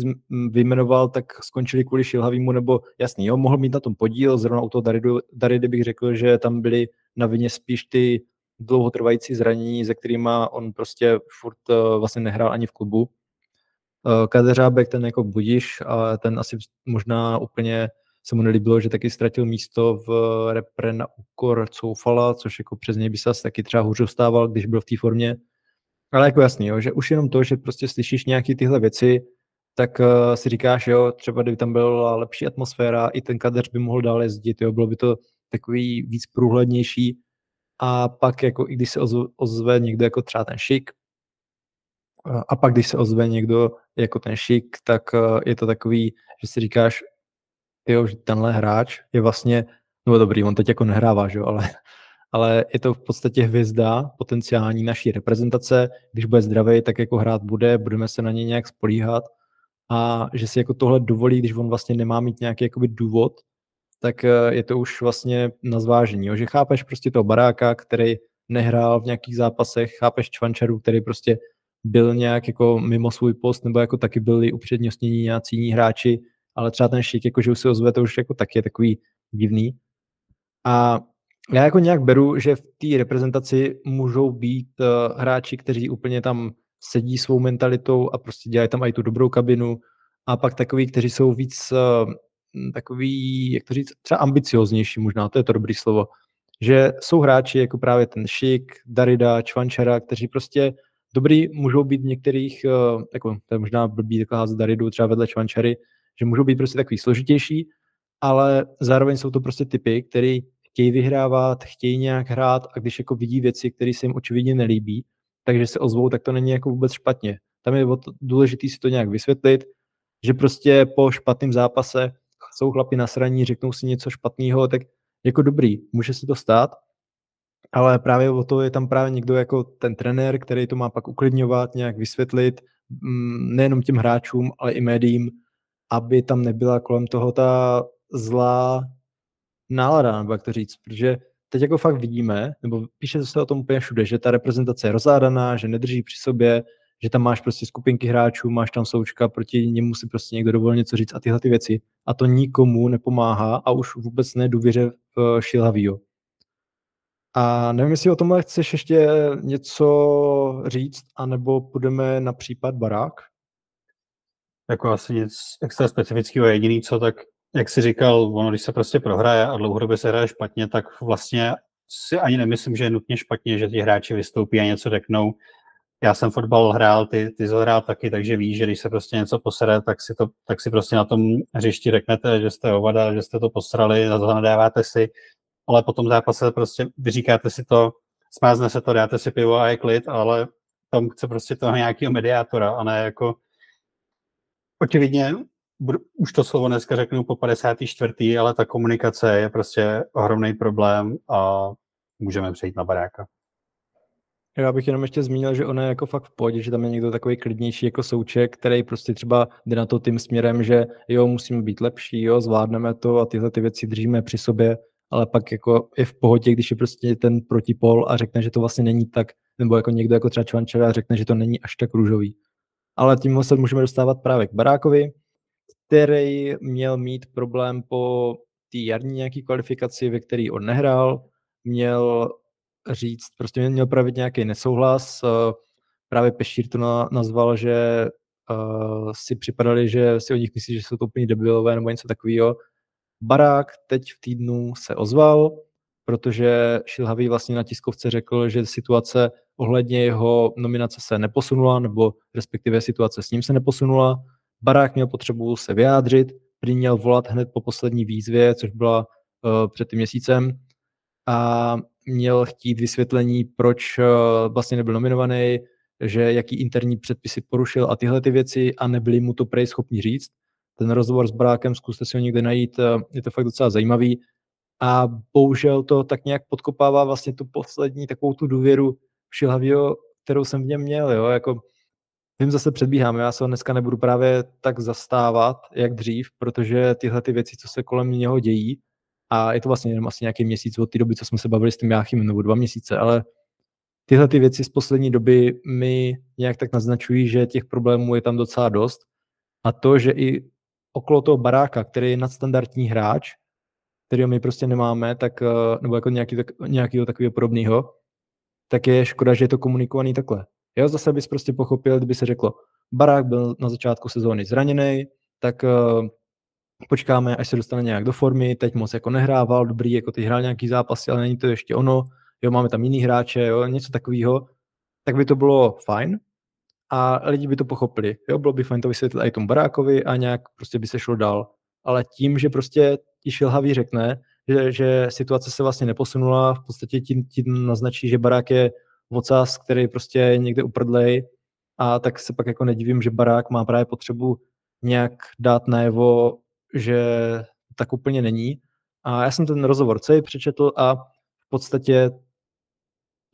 vyjmenoval, tak skončili kvůli šilhavýmu, nebo jasný, jo, mohl mít na tom podíl, zrovna u toho Daridy, Daridy bych řekl, že tam byly na vině spíš ty dlouhotrvající zranění, se kterými on prostě furt uh, vlastně nehrál ani v klubu. Uh, Kadeřábek ten jako budíš, a ten asi možná úplně se mu nelíbilo, že taky ztratil místo v repre na úkor Coufala, což jako přes něj by se asi taky třeba hůř dostával, když byl v té formě. Ale jako jasný, jo, že už jenom to, že prostě slyšíš nějaké tyhle věci, tak uh, si říkáš, jo, třeba kdyby tam byla lepší atmosféra, i ten kadeř by mohl dále jezdit, jo, bylo by to takový víc průhlednější. A pak jako i když se ozve někdo jako třeba ten šik, a pak když se ozve někdo jako ten šik, tak uh, je to takový, že si říkáš, jo, že tenhle hráč je vlastně, no dobrý, on teď jako nehrává, že jo, ale ale je to v podstatě hvězda potenciální naší reprezentace. Když bude zdravý, tak jako hrát bude, budeme se na něj nějak spolíhat a že si jako tohle dovolí, když on vlastně nemá mít nějaký jakoby důvod, tak eh, je to už vlastně na zvážení, jo? že chápeš prostě toho baráka, který nehrál v nějakých zápasech, chápeš Čvančaru, který prostě byl nějak jako mimo svůj post, nebo jako taky byli upřednostnění nějací jiní hráči, ale třeba ten šik, jako že už se ozve, to už jako taky je takový divný. A já jako nějak beru, že v té reprezentaci můžou být uh, hráči, kteří úplně tam sedí svou mentalitou a prostě dělají tam i tu dobrou kabinu a pak takový, kteří jsou víc uh, takový, jak to říct, třeba ambicioznější možná, to je to dobrý slovo, že jsou hráči jako právě ten Šik, Darida, Čvančara, kteří prostě dobrý můžou být v některých, uh, jako, to je možná blbý takhle házet Daridu třeba vedle Čvančary, že můžou být prostě takový složitější, ale zároveň jsou to prostě typy, který chtějí vyhrávat, chtějí nějak hrát a když jako vidí věci, které se jim očividně nelíbí, takže se ozvou, tak to není jako vůbec špatně. Tam je důležité si to nějak vysvětlit, že prostě po špatném zápase jsou chlapi na sraní, řeknou si něco špatného, tak jako dobrý, může se to stát, ale právě o to je tam právě někdo jako ten trenér, který to má pak uklidňovat, nějak vysvětlit, mm, nejenom těm hráčům, ale i médiím, aby tam nebyla kolem toho ta zlá nálada, nebo jak to říct, protože teď jako fakt vidíme, nebo píše se o tom úplně všude, že ta reprezentace je rozhádaná, že nedrží při sobě, že tam máš prostě skupinky hráčů, máš tam součka, proti němu si prostě někdo dovolil něco říct a tyhle ty věci. A to nikomu nepomáhá a už vůbec ne důvěře v Šilhavýho. A nevím, jestli o tomhle chceš ještě něco říct, anebo půjdeme na případ Barák? Jako asi nic extra specifického. Jediný co, tak jak jsi říkal, ono, když se prostě prohraje a dlouhodobě se hraje špatně, tak vlastně si ani nemyslím, že je nutně špatně, že ti hráči vystoupí a něco řeknou. já jsem fotbal hrál, ty, ty jsi taky, takže víš, že když se prostě něco posere, tak si, to, tak si prostě na tom hřišti řeknete, že jste ovada, že jste to posrali, nadáváte si, ale potom zápase prostě vyříkáte si to, smázne se to, dáte si pivo a je klid, ale tam chce prostě toho nějakého mediátora a ne jako očividně už to slovo dneska řeknu po 54. ale ta komunikace je prostě ohromný problém a můžeme přejít na baráka. Já bych jenom ještě zmínil, že ona je jako fakt v pohodě, že tam je někdo takový klidnější jako souček, který prostě třeba jde na to tím směrem, že jo, musíme být lepší, jo, zvládneme to a tyhle ty věci držíme při sobě, ale pak jako je v pohodě, když je prostě ten protipol a řekne, že to vlastně není tak, nebo jako někdo jako třeba Čvančera řekne, že to není až tak růžový. Ale tím se můžeme dostávat právě k Barákovi, který měl mít problém po té jarní nějaký kvalifikaci, ve který on nehrál, měl říct, prostě měl právě nějaký nesouhlas, právě Pešír to nazval, že uh, si připadali, že si o nich myslí, že jsou to úplně debilové nebo něco takového. Barák teď v týdnu se ozval, protože Šilhavý vlastně na tiskovce řekl, že situace ohledně jeho nominace se neposunula, nebo respektive situace s ním se neposunula. Barák měl potřebu se vyjádřit, prý měl volat hned po poslední výzvě, což byla uh, před tím měsícem, a měl chtít vysvětlení, proč uh, vlastně nebyl nominovaný, že jaký interní předpisy porušil a tyhle ty věci a nebyli mu to prej schopni říct. Ten rozhovor s Barákem, zkuste si ho někde najít, uh, je to fakt docela zajímavý. A bohužel to tak nějak podkopává vlastně tu poslední takovou tu důvěru Šilhavýho, kterou jsem v něm měl. Jo? Jako, vím, zase předbíhám, já se ho dneska nebudu právě tak zastávat, jak dřív, protože tyhle ty věci, co se kolem něho dějí, a je to vlastně jenom asi nějaký měsíc od té doby, co jsme se bavili s tím Jáchym, nebo dva měsíce, ale tyhle ty věci z poslední doby mi nějak tak naznačují, že těch problémů je tam docela dost. A to, že i okolo toho baráka, který je nadstandardní hráč, kterého my prostě nemáme, tak, eh, nebo jako nějaký, tak, nějakého takového podobného, tak je škoda, že je to komunikovaný takhle. Jo, zase bys prostě pochopil, kdyby se řeklo, barák byl na začátku sezóny zraněný, tak uh, počkáme, až se dostane nějak do formy, teď moc jako nehrával, dobrý, jako teď hrál nějaký zápasy, ale není to ještě ono, jo, máme tam jiný hráče, jo, něco takového, tak by to bylo fajn a lidi by to pochopili, jo, bylo by fajn to vysvětlit i tomu barákovi a nějak prostě by se šlo dál. Ale tím, že prostě ti šilhavý řekne, že, že situace se vlastně neposunula, v podstatě tím, tím naznačí, že barák je vocás, který prostě je někde uprdlej a tak se pak jako nedivím, že barák má právě potřebu nějak dát najevo, že tak úplně není. A já jsem ten rozhovor celý přečetl a v podstatě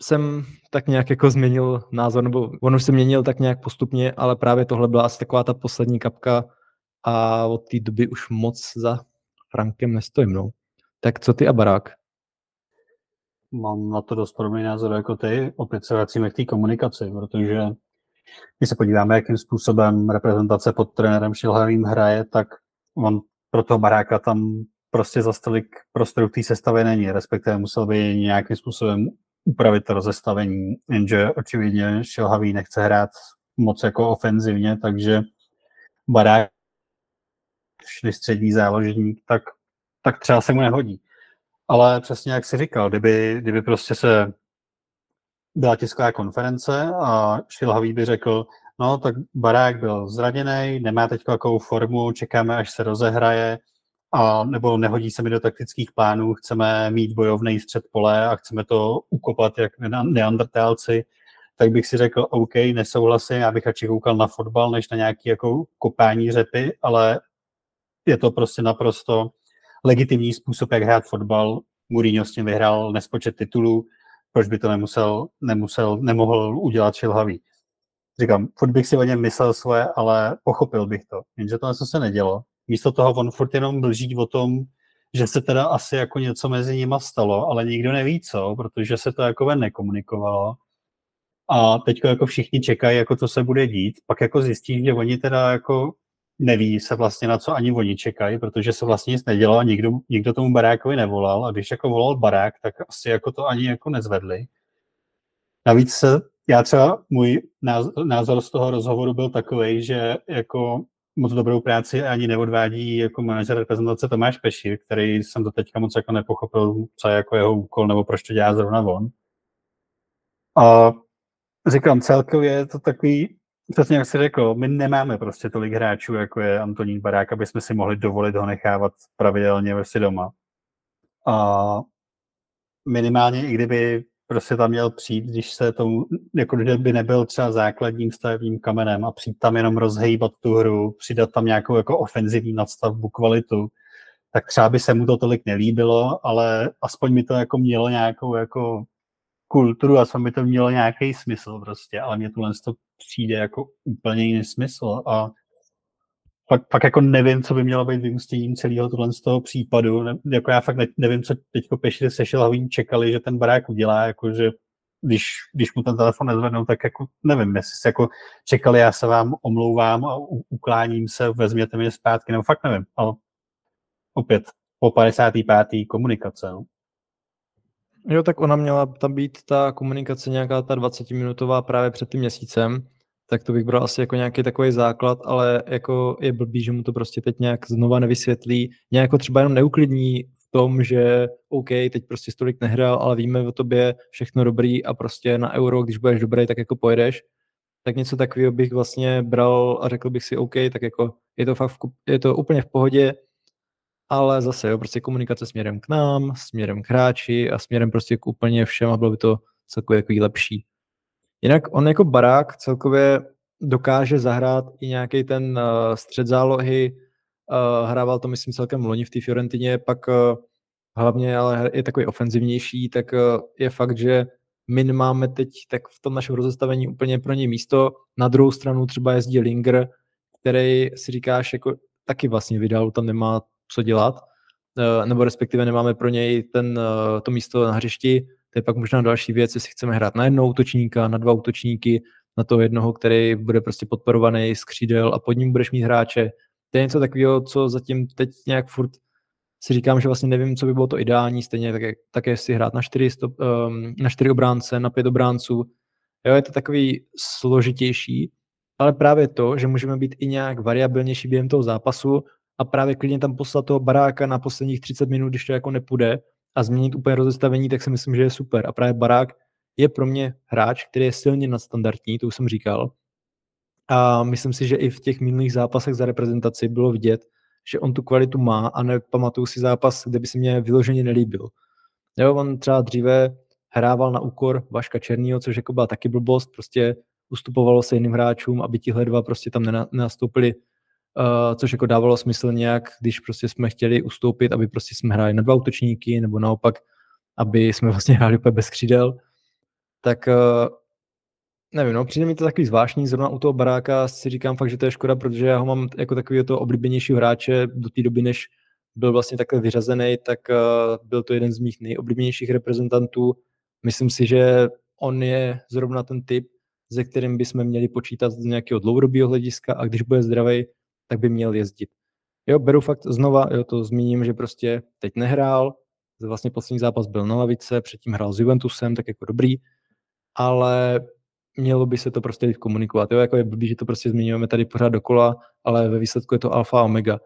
jsem tak nějak jako změnil názor, nebo on už se měnil tak nějak postupně, ale právě tohle byla asi taková ta poslední kapka a od té doby už moc za Frankem nestojím. No. Tak co ty a barák? Mám na to dost podobný názor jako ty. Opět se vracíme k té komunikaci, protože když se podíváme, jakým způsobem reprezentace pod trenérem Šilhavým hraje, tak on pro toho baráka tam prostě za stolik prostoru té sestavy není, respektive musel by nějakým způsobem upravit to rozestavení, jenže očividně Šilhavý nechce hrát moc jako ofenzivně, takže barák šli střední záložník, tak, tak třeba se mu nehodí. Ale přesně jak jsi říkal, kdyby, kdyby prostě se byla tisková konference a Šilhavý by řekl, no tak barák byl zraněný, nemá teď takovou formu, čekáme, až se rozehraje, a nebo nehodí se mi do taktických plánů, chceme mít bojovný střed pole a chceme to ukopat jak neandertálci, tak bych si řekl, OK, nesouhlasím, já bych radši koukal na fotbal, než na nějaký jako kopání řepy, ale je to prostě naprosto legitimní způsob, jak hrát fotbal. Mourinho s tím vyhrál nespočet titulů, proč by to nemusel, nemusel nemohl udělat šilhavý. Říkám, furt bych si o něm myslel svoje, ale pochopil bych to. Jenže to se nedělo. Místo toho on furt jenom blží o tom, že se teda asi jako něco mezi nima stalo, ale nikdo neví co, protože se to jako nekomunikovalo. A teď jako všichni čekají, jako co se bude dít. Pak jako zjistí, že oni teda jako neví se vlastně na co ani oni čekají, protože se vlastně nic nedělo a nikdo, nikdo tomu barákovi nevolal a když jako volal barák, tak asi jako to ani jako nezvedli. Navíc se, já třeba, můj názor z toho rozhovoru byl takový, že jako moc dobrou práci ani neodvádí jako manažer reprezentace Tomáš Pešír, který jsem to teďka moc jako nepochopil, co je jako jeho úkol, nebo proč to dělá zrovna on. A říkám, celkově je to takový, přesně jak jsi řekl, my nemáme prostě tolik hráčů, jako je Antonín Barák, aby jsme si mohli dovolit ho nechávat pravidelně prostě doma. A minimálně, i kdyby prostě tam měl přijít, když se tomu, jako by nebyl třeba základním stavebním kamenem a přijít tam jenom rozhejbat tu hru, přidat tam nějakou jako ofenzivní nadstavbu, kvalitu, tak třeba by se mu to tolik nelíbilo, ale aspoň mi to jako mělo nějakou jako kulturu, aspoň by to mělo nějaký smysl prostě, ale mě tohle to přijde jako úplně jiný smysl a fakt, fakt jako nevím, co by mělo být vyústěním celého tohle z toho případu. Ne, jako já fakt ne, nevím, co teďko Peši se Šilhavým čekali, že ten barák udělá, jako že když, když mu ten telefon nezvednou, tak jako nevím, jestli se jako čekali, já se vám omlouvám a u, ukláním se, vezměte mě zpátky, nebo fakt nevím, ale opět po 55. komunikace. No. Jo, tak ona měla tam být ta komunikace nějaká ta 20-minutová právě před tím měsícem, tak to bych bral asi jako nějaký takový základ, ale jako je blbý, že mu to prostě teď nějak znova nevysvětlí, nějak třeba jenom neuklidní v tom, že OK, teď prostě stolik nehrál, ale víme o tobě všechno dobrý a prostě na euro, když budeš dobrý, tak jako pojedeš. Tak něco takového bych vlastně bral a řekl bych si OK, tak jako je to fakt v, je to úplně v pohodě, ale zase jo, prostě komunikace směrem k nám, směrem k hráči a směrem prostě k úplně všem a bylo by to celkově takový lepší. Jinak on jako barák celkově dokáže zahrát i nějaký ten uh, střed zálohy, uh, hrával to myslím celkem loni v té Fiorentině, pak uh, hlavně ale je takový ofenzivnější, tak uh, je fakt, že my nemáme teď tak v tom našem rozestavení úplně pro něj místo. Na druhou stranu třeba jezdí Linger, který si říkáš, jako taky vlastně vydal, tam nemá co dělat, nebo respektive nemáme pro něj ten, to místo na hřišti, to je pak možná další věc, jestli chceme hrát na jednoho útočníka, na dva útočníky, na toho jednoho, který bude prostě podporovaný z křídel a pod ním budeš mít hráče. To je něco takového, co zatím teď nějak furt si říkám, že vlastně nevím, co by bylo to ideální, stejně tak, také si hrát na čtyři, stop, um, na čtyři obránce, na pět obránců. Jo, je to takový složitější, ale právě to, že můžeme být i nějak variabilnější během toho zápasu a právě klidně tam poslat toho baráka na posledních 30 minut, když to jako nepůjde a změnit úplně rozestavení, tak si myslím, že je super. A právě barák je pro mě hráč, který je silně nadstandardní, to už jsem říkal. A myslím si, že i v těch minulých zápasech za reprezentaci bylo vidět, že on tu kvalitu má a nepamatuju si zápas, kde by se mě vyloženě nelíbil. Jo, on třeba dříve hrával na úkor Vaška Černýho, což jako byla taky blbost, prostě ustupovalo se jiným hráčům, aby tihle dva prostě tam nenastoupili, uh, což jako dávalo smysl nějak, když prostě jsme chtěli ustoupit, aby prostě jsme hráli na dva útočníky, nebo naopak, aby jsme vlastně hráli úplně bez křídel tak uh, nevím, no, přijde mi to takový zvláštní, zrovna u toho baráka si říkám fakt, že to je škoda, protože já ho mám jako takový toho oblíbenějšího hráče do té doby, než byl vlastně takhle vyřazený, tak uh, byl to jeden z mých nejoblíbenějších reprezentantů. Myslím si, že on je zrovna ten typ, ze kterým bychom měli počítat z nějakého dlouhodobého hlediska a když bude zdravý, tak by měl jezdit. Jo, beru fakt znova, jo, to zmíním, že prostě teď nehrál, vlastně poslední zápas byl na lavice, předtím hrál s Juventusem, tak jako dobrý, ale mělo by se to prostě komunikovat. Jo, jako je blbý, že to prostě zmiňujeme tady pořád dokola, ale ve výsledku je to alfa a omega.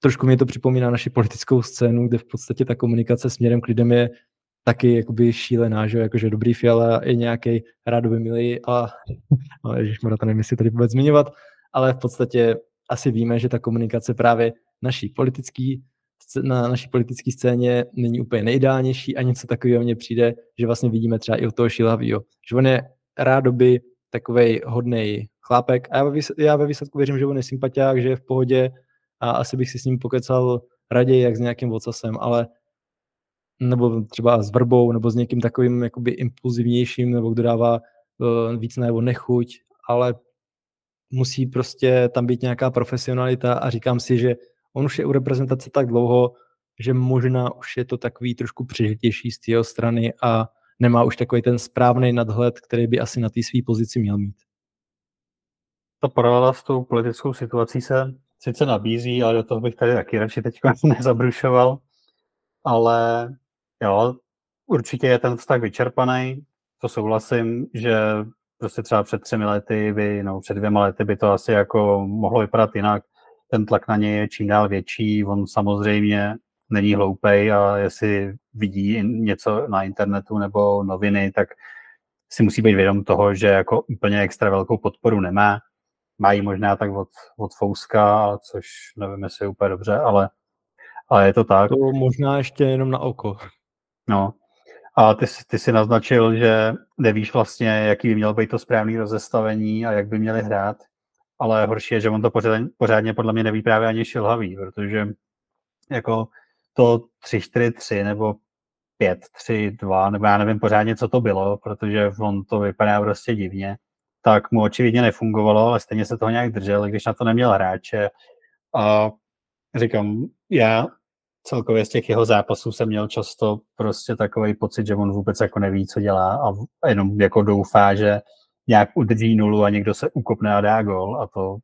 Trošku mě to připomíná naši politickou scénu, kde v podstatě ta komunikace směrem k lidem je taky jakoby šílená, že jakože dobrý fiala je nějaký rádoby milý a no, ježišmarja, to nevím, jestli tady vůbec zmiňovat, ale v podstatě asi víme, že ta komunikace právě naší politický na naší politické scéně není úplně nejideálnější a něco takového mně přijde, že vlastně vidíme třeba i od toho Šilavýho, že on je rádoby takový hodný chlápek a já ve, výsledku věřím, že on je sympatiák, že je v pohodě a asi bych si s ním pokecal raději jak s nějakým vocasem, ale nebo třeba s vrbou, nebo s někým takovým jakoby impulzivnějším, nebo kdo dává uh, víc najevo nechuť, ale musí prostě tam být nějaká profesionalita a říkám si, že on už je u reprezentace tak dlouho, že možná už je to takový trošku přižitější z jeho strany a nemá už takový ten správný nadhled, který by asi na té své pozici měl mít. Ta paralela s tou politickou situací se sice nabízí, ale do toho bych tady taky radši teď nezabrušoval. Ale jo, určitě je ten vztah vyčerpaný, to souhlasím, že prostě třeba před třemi lety by, no před dvěma lety by to asi jako mohlo vypadat jinak ten tlak na něj je čím dál větší. On samozřejmě není hloupej a jestli vidí něco na internetu nebo noviny, tak si musí být vědom toho, že jako úplně extra velkou podporu nemá. Mají možná tak od, od Fouska, což nevím, jestli je úplně dobře, ale, ale je to tak. To možná ještě jenom na oko. No. A ty, ty si naznačil, že nevíš vlastně, jaký by mělo být to správné rozestavení a jak by měli hrát, ale horší je, že on to pořádně, pořádně podle mě neví právě ani šilhavý, protože jako to 3-4-3 nebo 5-3-2, nebo já nevím pořádně, co to bylo, protože on to vypadá prostě divně, tak mu očividně nefungovalo, ale stejně se toho nějak držel, když na to neměl hráče. A říkám, já celkově z těch jeho zápasů jsem měl často prostě takový pocit, že on vůbec jako neví, co dělá a jenom jako doufá, že nějak udrží nulu a někdo se ukopne a dá gol a to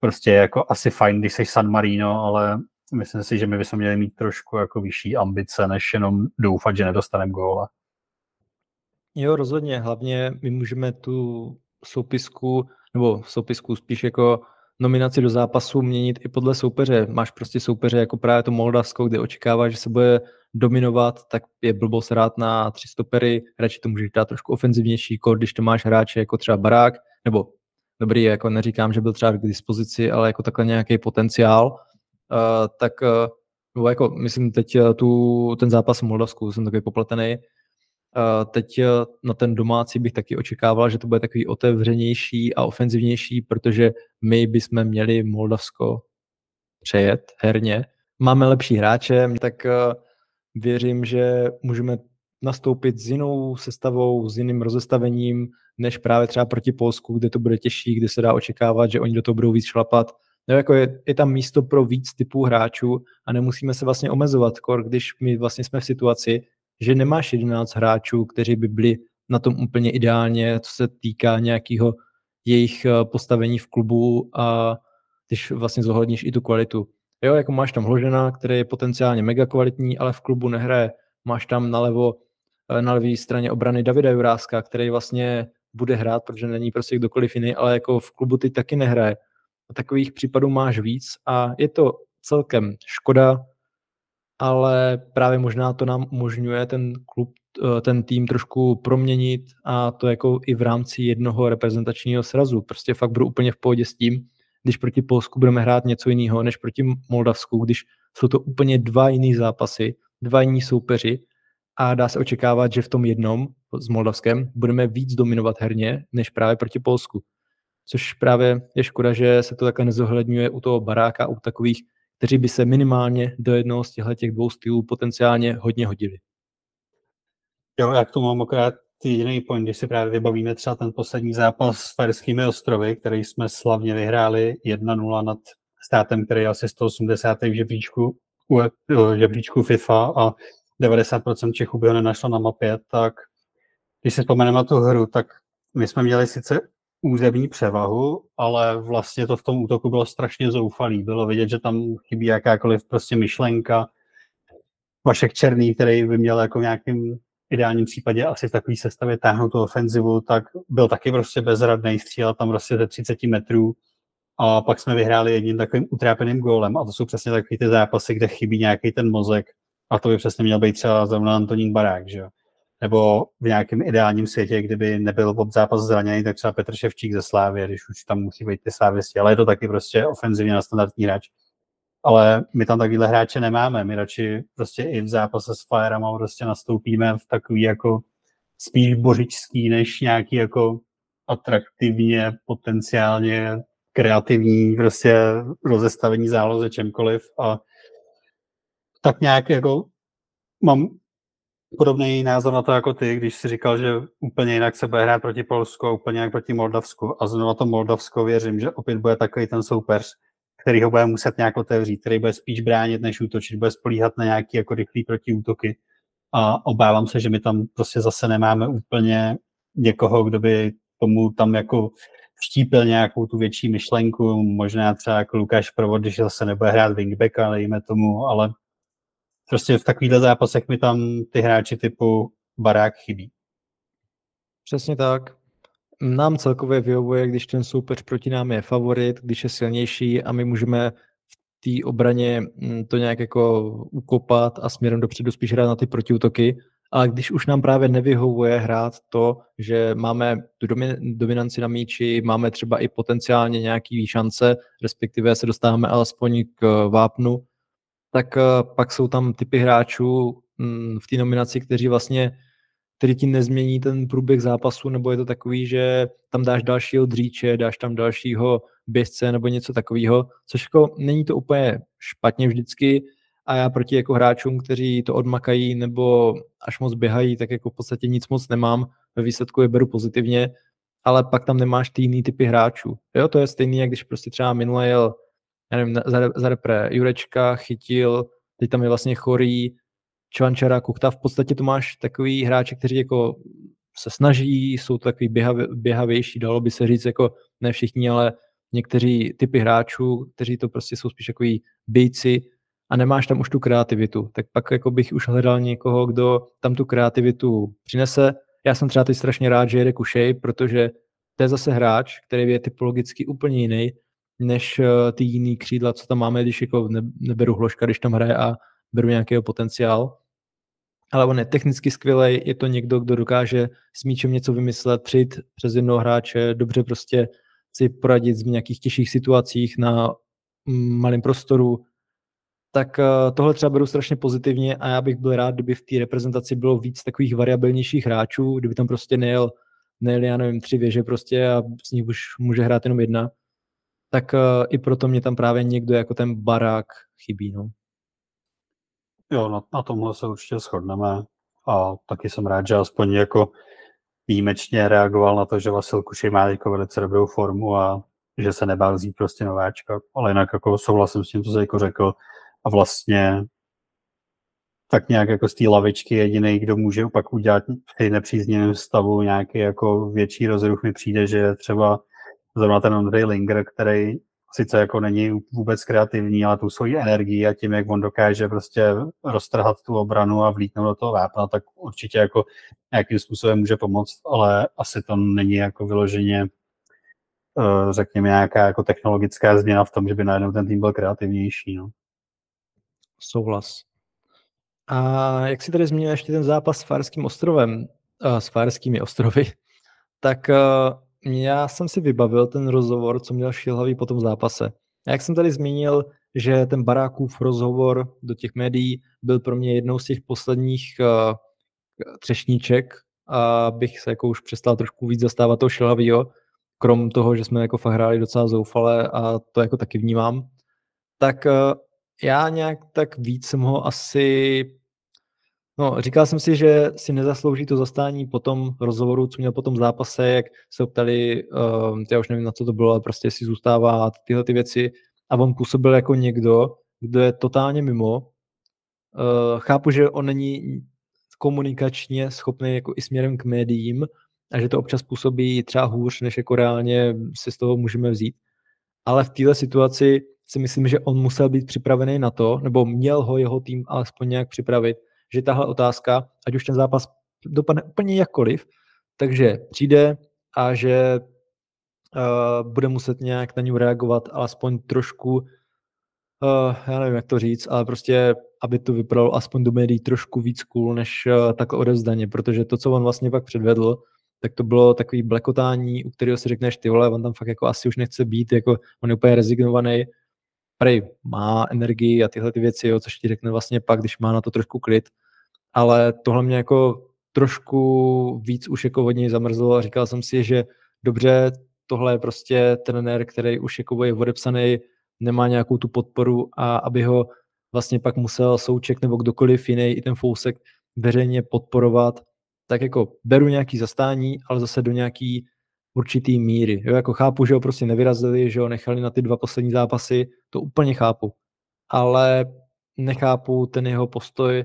prostě je jako asi fajn, když jsi San Marino, ale myslím si, že my bychom měli mít trošku jako vyšší ambice, než jenom doufat, že nedostaneme góla. Jo, rozhodně. Hlavně my můžeme tu soupisku, nebo soupisku spíš jako nominaci do zápasu měnit i podle soupeře. Máš prostě soupeře jako právě to Moldavsko, kde očekává, že se bude dominovat, tak je blbost hrát na tři stopery, radši to můžeš dát trošku ofenzivnější když to máš hráče jako třeba Barák, nebo dobrý, jako neříkám, že byl třeba k dispozici, ale jako takhle nějaký potenciál, uh, tak uh, nebo jako myslím teď uh, tu, ten zápas v Moldavsku, jsem takový popletený, teď uh, na ten domácí bych taky očekával, že to bude takový otevřenější a ofenzivnější, protože my bychom měli Moldavsko přejet herně. Máme lepší hráče, tak uh, věřím, že můžeme nastoupit s jinou sestavou, s jiným rozestavením, než právě třeba proti Polsku, kde to bude těžší, kde se dá očekávat, že oni do toho budou víc šlapat. No, jako je, je tam místo pro víc typů hráčů a nemusíme se vlastně omezovat, kor, když my vlastně jsme v situaci, že nemáš 11 hráčů, kteří by byli na tom úplně ideálně, co se týká nějakého jejich eh, postavení v klubu a když vlastně zohledníš i tu kvalitu. Jo, jako máš tam Hložena, který je potenciálně mega kvalitní, ale v klubu nehraje. Máš tam nalevo, eh, na levé straně obrany Davida Juráska, který vlastně bude hrát, protože není prostě kdokoliv jiný, ale jako v klubu ty taky nehraje. A takových případů máš víc a je to celkem škoda, ale právě možná to nám umožňuje ten klub, eh, ten tým trošku proměnit a to jako i v rámci jednoho reprezentačního srazu. Prostě fakt budu úplně v pohodě s tím, když proti Polsku budeme hrát něco jiného než proti Moldavsku, když jsou to úplně dva jiný zápasy, dva jiní soupeři a dá se očekávat, že v tom jednom s Moldavskem budeme víc dominovat herně, než právě proti Polsku. Což právě je škoda, že se to takhle nezohledňuje u toho baráka, u takových, kteří by se minimálně do jednoho z těchto těch dvou stylů potenciálně hodně hodili. Jo, já k tomu mám akorát jediný point, když si právě vybavíme třeba ten poslední zápas s Farskými ostrovy, který jsme slavně vyhráli 1-0 nad státem, který je asi 180. v žebříčku, v žebříčku FIFA a 90% Čechů by ho nenašlo na mapě, tak když si vzpomeneme na tu hru, tak my jsme měli sice územní převahu, ale vlastně to v tom útoku bylo strašně zoufalý. Bylo vidět, že tam chybí jakákoliv prostě myšlenka. Vašek Černý, který by měl jako v nějakým ideálním případě asi v takové sestavě táhnout tu ofenzivu, tak byl taky prostě bezradný, střílel tam prostě ze 30 metrů a pak jsme vyhráli jedním takovým utrápeným gólem a to jsou přesně takové ty zápasy, kde chybí nějaký ten mozek a to by přesně měl být třeba zrovna Antonín Barák, že jo nebo v nějakém ideálním světě, kdyby nebyl ob zápas zraněný, tak třeba Petr Ševčík ze Slávy, když už tam musí být ty slávěsti, ale je to taky prostě ofenzivně na standardní hráč. Ale my tam takovýhle hráče nemáme, my radši prostě i v zápase s Firem prostě nastoupíme v takový jako spíš bořičský, než nějaký jako atraktivně, potenciálně kreativní prostě rozestavení záloze čemkoliv. A tak nějak jako mám podobný názor na to jako ty, když si říkal, že úplně jinak se bude hrát proti Polsku a úplně jinak proti Moldavsku. A znovu to Moldavsko věřím, že opět bude takový ten soupeř, který ho bude muset nějak otevřít, který bude spíš bránit, než útočit, bude spolíhat na nějaký jako rychlý protiútoky. A obávám se, že my tam prostě zase nemáme úplně někoho, kdo by tomu tam jako vštípil nějakou tu větší myšlenku, možná třeba jako Lukáš Provod, když zase nebude hrát wingbacka, dejme tomu, ale prostě v takovýchhle zápasech mi tam ty hráči typu barák chybí. Přesně tak. Nám celkově vyhovuje, když ten soupeř proti nám je favorit, když je silnější a my můžeme v té obraně mm, to nějak jako ukopat a směrem dopředu spíš hrát na ty protiútoky ale když už nám právě nevyhovuje hrát to, že máme tu dominanci na míči, máme třeba i potenciálně nějaký šance, respektive se dostáváme alespoň k vápnu, tak eh, pak jsou tam typy hráčů mm, v té nominaci, kteří vlastně který ti nezmění ten průběh zápasu, nebo je to takový, že tam dáš dalšího dříče, dáš tam dalšího běžce nebo něco takového, což jako není to úplně špatně vždycky a já proti jako hráčům, kteří to odmakají nebo až moc běhají, tak jako v podstatě nic moc nemám, ve výsledku je beru pozitivně, ale pak tam nemáš ty jiný typy hráčů. Jo, to je stejný, jak když prostě třeba minule jel já nevím, za, za repre Jurečka, chytil, teď tam je vlastně chorý, Čvančara, Kuchta, v podstatě to máš takový hráče, kteří jako se snaží, jsou to takový běhav, běhavější, dalo by se říct, jako ne všichni, ale někteří typy hráčů, kteří to prostě jsou spíš takový bejci a nemáš tam už tu kreativitu, tak pak jako bych už hledal někoho, kdo tam tu kreativitu přinese. Já jsem třeba teď strašně rád, že jede Kušej, protože to je zase hráč, který je typologicky úplně jiný, než eh, ty jiný křídla, co tam máme, když jako neberu hloška, když tam hraje a beru nějakého potenciál. Ale on je technicky skvělý, je to někdo, kdo dokáže s míčem něco vymyslet, přijít přes jednoho hráče, dobře prostě si poradit v nějakých těžších situacích na mm, malém prostoru, tak eh, tohle třeba beru strašně pozitivně a já bych byl rád, kdyby v té reprezentaci bylo víc takových variabilnějších hráčů, kdyby tam prostě nejel, nejel já nevím, tři věže prostě a z nich už může hrát jenom jedna, tak eh, i proto mě tam právě někdo jako ten barák chybí. No. Jo, na, na tomhle se určitě shodneme a taky jsem rád, že aspoň jako výjimečně reagoval na to, že Vasil Kušej má jako velice dobrou formu a že se nebál vzít prostě nováčka, ale jinak jako souhlasím s tím, co jsi jako řekl a vlastně tak nějak jako z té lavičky jediný, kdo může pak udělat v nepříznivém stavu nějaký jako větší rozruch mi přijde, že třeba zrovna ten Andrej Linger, který sice jako není vůbec kreativní, ale tu svoji energii a tím, jak on dokáže prostě roztrhat tu obranu a vlítnout do toho vápna, tak určitě jako nějakým způsobem může pomoct, ale asi to není jako vyloženě eh, řekněme nějaká jako technologická změna v tom, že by najednou ten tým byl kreativnější. No. Souhlas. A jak si tady zmínil ještě ten zápas s Farským ostrovem, uh, s Farskými ostrovy, tak uh, já jsem si vybavil ten rozhovor, co měl Šilhavý po tom zápase. A jak jsem tady zmínil, že ten Barákův rozhovor do těch médií byl pro mě jednou z těch posledních uh, třešníček a bych se jako už přestal trošku víc zastávat toho Šilhavýho, krom toho, že jsme jako fakt hráli docela zoufale a to jako taky vnímám, tak uh, já nějak tak víc jsem ho asi No, říkal jsem si, že si nezaslouží to zastání po tom rozhovoru, co měl po tom zápase, jak se ptali, uh, já už nevím, na co to bylo, ale prostě si zůstává tyhle ty věci a on působil jako někdo, kdo je totálně mimo. Uh, chápu, že on není komunikačně schopný jako i směrem k médiím a že to občas působí třeba hůř, než jako reálně si z toho můžeme vzít. Ale v této situaci si myslím, že on musel být připravený na to, nebo měl ho jeho tým alespoň nějak připravit, že tahle otázka, ať už ten zápas dopadne úplně jakkoliv, takže přijde a že uh, bude muset nějak na ní reagovat alespoň trošku, uh, já nevím, jak to říct, ale prostě, aby to vypadalo aspoň do médií trošku víc cool, než uh, takhle odevzdaně, protože to, co on vlastně pak předvedl, tak to bylo takový blekotání, u kterého si řekneš, ty vole, on tam fakt jako asi už nechce být, jako on je úplně rezignovaný, prej má energii a tyhle ty věci, jo, což ti řekne vlastně pak, když má na to trošku klid, ale tohle mě jako trošku víc už jako od něj zamrzlo a říkal jsem si, že dobře, tohle je prostě trenér, který už jako je odepsaný, nemá nějakou tu podporu a aby ho vlastně pak musel Souček nebo kdokoliv jiný, i ten Fousek veřejně podporovat, tak jako beru nějaký zastání, ale zase do nějaký určitý míry. Jo, jako chápu, že ho prostě nevyrazili, že ho nechali na ty dva poslední zápasy, to úplně chápu. Ale nechápu ten jeho postoj,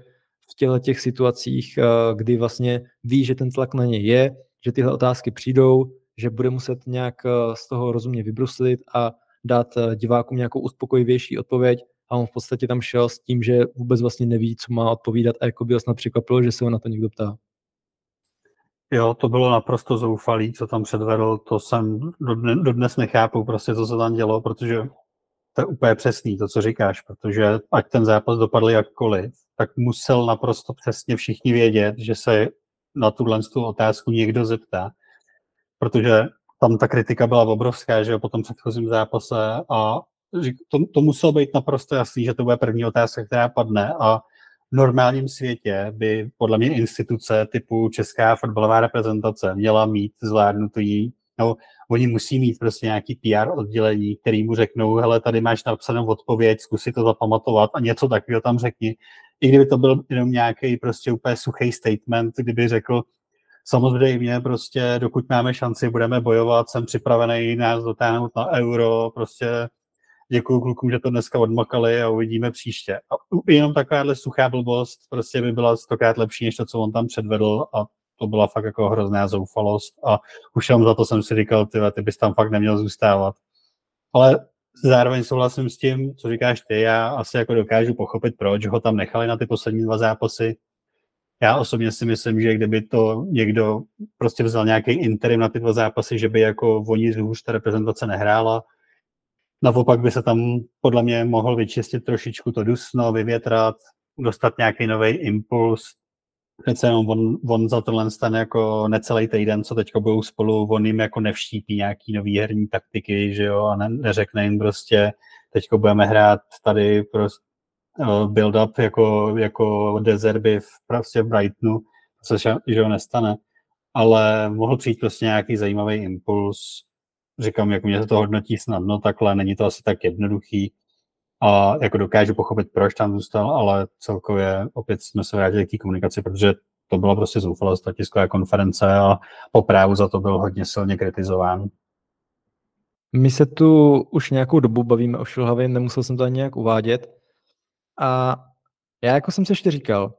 v těchto těch situacích, eh, kdy vlastně ví, že ten tlak na něj je, že tyhle otázky přijdou, že bude muset nějak eh, z toho rozumně vybruslit a dát eh, divákům nějakou uspokojivější odpověď a on v podstatě tam šel s tím, že vůbec vlastně neví, co má odpovídat a jako by ho snad překvapilo, že se ho na to někdo ptá. Jo, to bylo naprosto zoufalý, co tam předvedl, to jsem dodnes nechápu prostě, co se tam dělo, protože to je úplně přesný, to, co říkáš, protože ať ten zápas dopadl jakkoliv, tak musel naprosto přesně všichni vědět, že se na tuhle tu otázku někdo zeptá, protože tam ta kritika byla obrovská, že jo, po tom předchozím zápase a to, to muselo být naprosto jasný, že to bude první otázka, která padne a normálním světě by podle mě instituce typu Česká fotbalová reprezentace měla mít zvládnutý, no, oni musí mít prostě nějaký PR oddělení, který mu řeknou, hele, tady máš napsanou odpověď, zkusi to zapamatovat a něco takového tam řekni. I kdyby to byl jenom nějaký prostě úplně suchý statement, kdyby řekl, samozřejmě prostě dokud máme šanci, budeme bojovat, jsem připravený nás dotáhnout na euro, prostě děkuji klukům, že to dneska odmakali a uvidíme příště. A jenom takováhle suchá blbost prostě by byla stokrát lepší, než to, co on tam předvedl a to byla fakt jako hrozná zoufalost a už jenom za to jsem si říkal, ty, ty bys tam fakt neměl zůstávat. Ale zároveň souhlasím s tím, co říkáš ty, já asi jako dokážu pochopit, proč ho tam nechali na ty poslední dva zápasy. Já osobně si myslím, že kdyby to někdo prostě vzal nějaký interim na ty dva zápasy, že by jako oni zhůř ta reprezentace nehrála, Naopak by se tam podle mě mohl vyčistit trošičku to dusno, vyvětrat, dostat nějaký nový impuls. Přece jenom on, on za tohle stane jako necelý týden, co teďko budou spolu, on jim jako nevštípí nějaký nový herní taktiky, že jo, a ne, neřekne jim prostě, teďko budeme hrát tady prostě build-up jako, jako dezerby v, prostě v Brightonu, což že ho nestane. Ale mohl přijít prostě nějaký zajímavý impuls, říkám, jak mě to hodnotí snadno takhle, není to asi tak jednoduchý a jako dokážu pochopit, proč tam zůstal, ale celkově opět jsme se vrátili k té komunikaci, protože to byla prostě zoufalost ta tisková konference a po právu za to byl hodně silně kritizován. My se tu už nějakou dobu bavíme o Šilhavě, nemusel jsem to ani nějak uvádět. A já jako jsem se ještě říkal,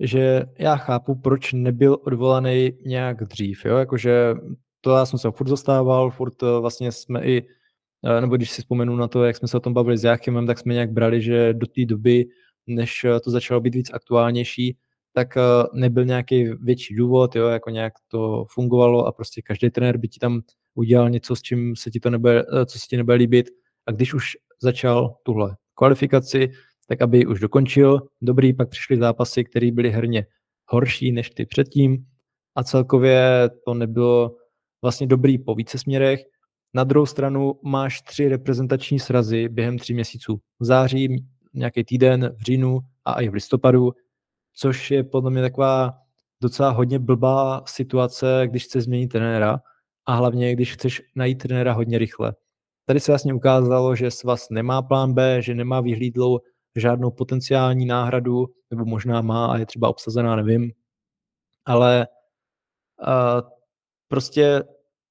že já chápu, proč nebyl odvolaný nějak dřív, jo? Jakože to já jsem se furt zastával, furt eh, vlastně jsme i, eh, nebo když si vzpomenu na to, jak jsme se o tom bavili s Jáchymem, tak jsme nějak brali, že do té doby, než eh, to začalo být víc aktuálnější, tak nebyl nějaký větší důvod, jo, jako nějak to fungovalo a prostě každý trenér by ti tam udělal něco, s čím se ti to nebude, co se ti nebude líbit. A když už začal tuhle kvalifikaci, tak aby už dokončil. Dobrý, pak přišly zápasy, které byly herně horší než ty předtím a celkově to nebylo vlastně dobrý po více směrech. Na druhou stranu máš tři reprezentační srazy během tří měsíců. V září, nějaký týden, v říjnu a i v listopadu, což je podle mě taková docela hodně blbá situace, když chceš změnit trenéra a hlavně, když chceš najít trenéra hodně rychle. Tady se vlastně ukázalo, že Svaz nemá plán B, že nemá vyhlídlou žádnou potenciální náhradu, nebo možná má a je třeba obsazená, nevím. Ale uh, prostě